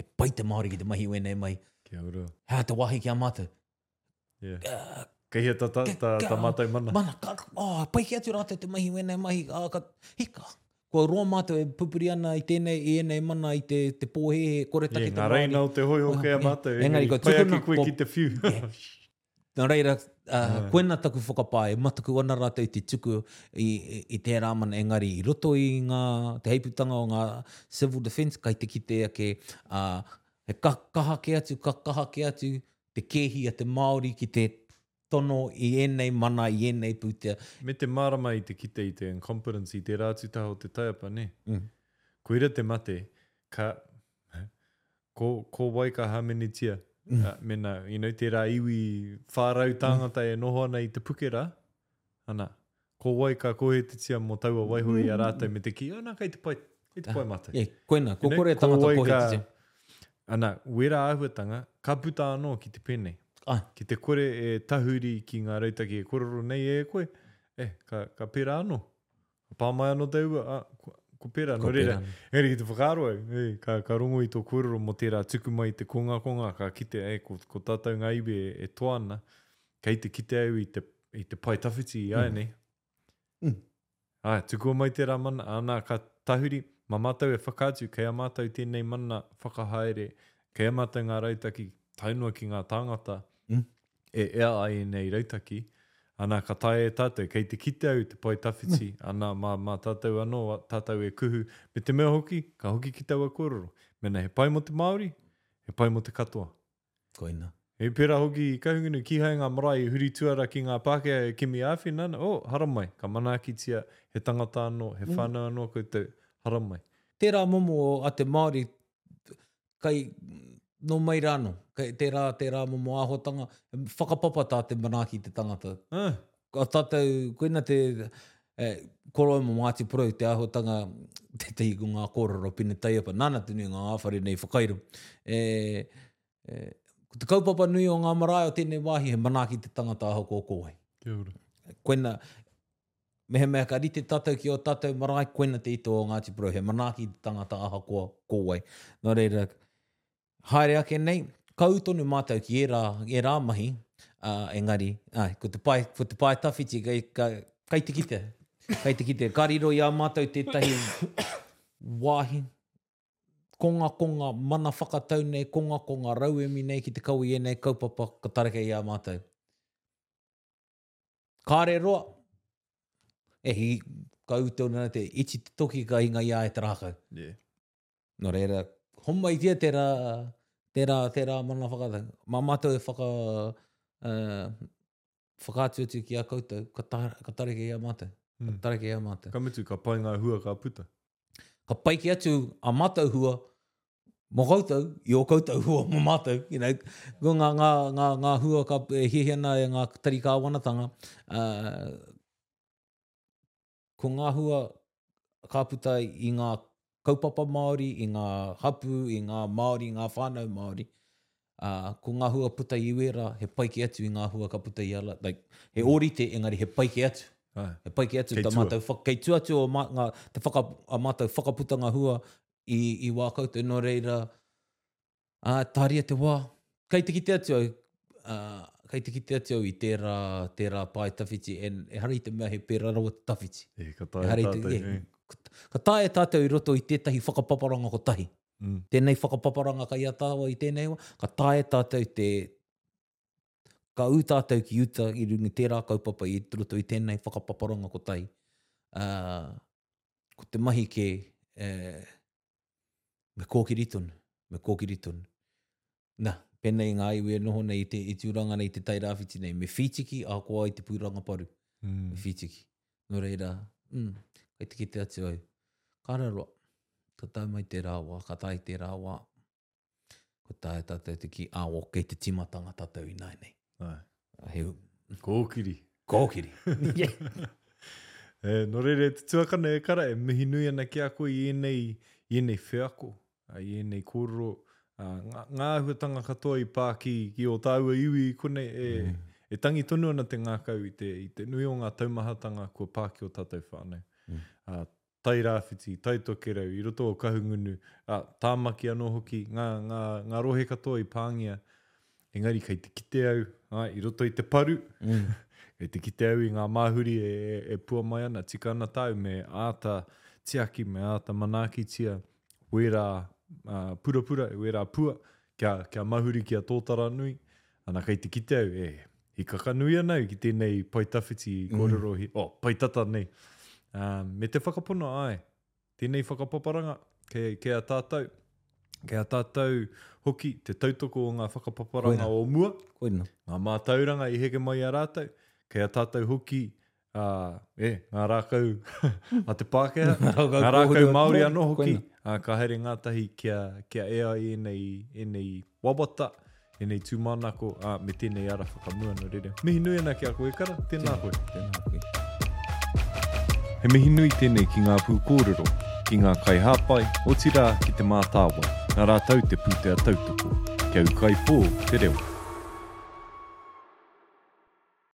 Speaker 3: he pai te Māori ki te mahi wēnei mai.
Speaker 2: Kia ora.
Speaker 3: Hā te wāhi ki a mātou.
Speaker 2: Yeah. Uh, Kei hea ta, ta, ta, ta mātou mana.
Speaker 3: Mana, ka, oh, pai ki atu rātou te mahi, wēnei mahi, ah, ka, hika. Kua roa mātou e pupuri ana i tēnei, i ēnei mana, i te, te pōhehe, kore take
Speaker 2: yeah,
Speaker 3: te māri.
Speaker 2: Ngā reina o te hoi o
Speaker 3: kea
Speaker 2: mātou,
Speaker 3: engari, engari
Speaker 2: pai ake koe ki te whiu. Yeah.
Speaker 3: Nā reira, uh, yeah. koena taku whakapā, e mataku ana rātou i te tuku i, i, i tērā mana, engari i roto i ngā, te heiputanga o ngā civil defence, kai te kite ake, uh, he ka, kaha ke atu, ka kaha ke atu, te kēhi a te Māori ki te tono i ēnei mana, i ēnei pūtea.
Speaker 2: Me te mārama i te kite, i te incompetence, i tērā atu taha o te taiapa, nē?
Speaker 3: Mm.
Speaker 2: Koira te mate, ka, ko, ko wai ka hāmenetia? Mm. Uh, mena, you know, tērā iwi whārau tāngata mm. e noho ana i te puke rā, ana, Ko wai ka kohetetia mo taua waiho i a ratou me te ki, oh na kei te pai, kei te pai matou.
Speaker 3: Yeah, koina, ko kore tangata kohetetia.
Speaker 2: Ana, wera ahuatanga, ka puta ano ki te penei.
Speaker 3: Ai.
Speaker 2: Ki te kore e tahuri ki nga rautaki e korero nei e koe, eh, ka, ka pera ano. Ka pa mai ano te ua, ah, ko, ko pera,
Speaker 3: no
Speaker 2: reira. Engari ki te whakaaro au, eh, ka, ka rongo i to korero mo tera tuku mai te kongakonga ka kite, eh, ko, ko tatou nga iwi e, e toa ana, kei te kite au i te i te pae tawhiti i aenei. Mm.
Speaker 3: Mm.
Speaker 2: Ai, tukua mai tērā mana, ana ka tahuri, mā mātou e whakaatu, kei a mātou tēnei mana whakahaere, kei a mātou ngā rautaki taunua ki ngā tāngata
Speaker 3: mm.
Speaker 2: e ea ai ēnei rautaki, ana ka tae e tātou, kei te kite au te pae tawhiti, mm. ana mā, mā tātou anō, tātou e kuhu, me te mea hoki, ka hoki ki taua kōrero, mena he pai mo te Māori, he pai mo te katoa.
Speaker 3: Koina.
Speaker 2: He pērā hoki i Kahungunu, kīhai ngā marae i huri tuara ki ngā Pākehā e kimi āwhina ana, oh, haramai, ka manaakitia, he tangata anō, he whānau anō koutou, haramai.
Speaker 3: Tērā momo a te Māori, kai, nō mai rā anō, kai, tērā, tērā momo āhuatanga, whakapapa tā te manaaki te tangata.
Speaker 2: Ā!
Speaker 3: Ko tātou, koina te, e, koroa mō Ngāti Porou, te āhuatanga, tētahi ko ngā kōrero pine taiapa, nāna te nui o ngā ngāwhare nei whakairo. E, e, ko te kaupapa nui o ngā marae o tēnei wāhi, he manaaki te tangata ahoko o ko wai.
Speaker 2: Kia ora.
Speaker 3: Koina, mehemea ka rite tātou ki o tātou marae, koina te ito o Ngāti Porou, he manaaki te tangata ahakoa ko wai. Nō reira, Haere ake nei, kau tonu mātou ki ērā, ērā mahi, ā, engari, āe, ko te pae, ko te pae tawhiti kei, ka, kei te kite, kei te kite. Ka riro i a mātou tētahi wāhi kongakonga mana whakatau nei, kongakonga rauemi nei ki te kau i ēnei kaupapa ka tareke i a mātou. Kāre roa, e hi, kau tonu ana te iti te toki ka hinga i a e te rākau.
Speaker 2: Yeah.
Speaker 3: Nō reira, homaitia te rā, te rā, te rā mana whakatau. Mā mātou e whaka, uh, whakaatuatu ki a koutou, ka, ta, ka tareke i a mātou. Mm. Ka
Speaker 2: hmm.
Speaker 3: tareke i a mātou.
Speaker 2: Ka mutu, ka pai ngā hua ka puta.
Speaker 3: Ka pai ki atu a mātou hua, mō koutou, i o koutou hua mō mātou, you know, ko ngā, ngā, ngā, ngā hua ka e hiahia ana e ngā tari kāwanatanga, uh, ko ngā hua ka puta i ngā kaupapa Māori, i ngā hapū, i ngā Māori, i ngā whānau Māori, ā, ko ngā hua puta i uērā, he pai kē atu i ngā hua ka puta i a rā, like, he mm. ōrite, engari he pai kē atu.
Speaker 2: Ai.
Speaker 3: He pai kē atu,
Speaker 2: kei tā
Speaker 3: mātou, whak, kei tū atu o mā, ngā, te whaka, a mātou whakaputanga hua i, i wā koutou, nō reira, Ā, tāria te wā, kei te kite atu au, ā, kei te kite atu au i tērā, tērā pae tawhiti, and ehara i te mea he pērā rawa te tawhiti.
Speaker 2: E, ka
Speaker 3: taea
Speaker 2: Ehara
Speaker 3: i te-
Speaker 2: tātou,
Speaker 3: e,
Speaker 2: hei.
Speaker 3: ka- Ka taea tātou i roto i tētahi whakapaparanga kotahi.
Speaker 2: Mm.
Speaker 3: Tēnei whakapaparanga kai a tāua i tēnei wa, ka taea tātou te, ka ū tātou ki uta i runga i tērā kaupapa i roto i tēnei whakapaparanga kotahi. Ā, ko te mahi kē, e, me kōkiri tonu, me kōkiri tonu. Na, pēnei ngā iwi e noho nei i te i tūranga nei i te Tairāwhiti nei, me whītiki ahakoa ai te pūranga paru,
Speaker 2: mm.
Speaker 3: me whītiki. Nō reira, mm, kai te kite atu au, kāra roa, ka tau mai tērā wā, ka tai tērā wā, Ko tāia tātou te ki awo kei te timatanga tātou i nāi nei.
Speaker 2: Ai.
Speaker 3: He...
Speaker 2: Kōkiri.
Speaker 3: Kōkiri.
Speaker 2: e, no rere, te tuakana e kara, e mihi nui ana ki a koe i enei, i enei wheako, i enei kōrero, ngā, ngā ahuatanga katoa i pā ki, ki o tāua iwi i kone e, mm. e tangi tonu ana te ngākau i te, i te nui o ngā taumahatanga kua pā ki o tātou whānau.
Speaker 3: Mm.
Speaker 2: Uh, Tairāwhiti, Taitokerau, i roto o Kahungunu, ā, Tāmaki anō hoki, ngā, ngā, ngā rohe katoa i pāngia. Engari kei te kite au, āe, i roto i te paru, kei te kite au i ngā māhuri e, e, e pua mai ana, tika ana tāu, me āta tiaki, me āta manaakitia wērā ā, purapura, wērā pua, kia, kia mahuri, kia tōtara nui, Ana kei te kite au, e, i kakanui ana au ki tēnei pae tawhiti i kōrero, mm. oh, pae tata nei. Um, me te whakapono, ai, tēnei whakapaparanga kei, kei a tātou, kei a tātou hoki te tautoko o ngā whakapaparanga
Speaker 3: Koina.
Speaker 2: o mua,
Speaker 3: Koina.
Speaker 2: ngā mātauranga i heke mai a rātou, kei a tātou hoki ā, e, ngā rākau a te Pākehā, ngā rākau,
Speaker 3: ngā rākau
Speaker 2: Māori anō hoki, ā, ka haere ngātahi kia, kia e ai ēnei, ēnei wawata, ēnei tūmanako, ā, me tēnei ara whakamua nō reira. Mihi nui ana ki a koe, Kara, tēnā koe.
Speaker 3: Tēnā koe.
Speaker 2: He mihi nui tēnei ki ngā pūkōrero, ki ngā kaihāpai, otirā ki Te Mātāwai, nā rātou te pūtea tautoko. Kia ukaipo te reo.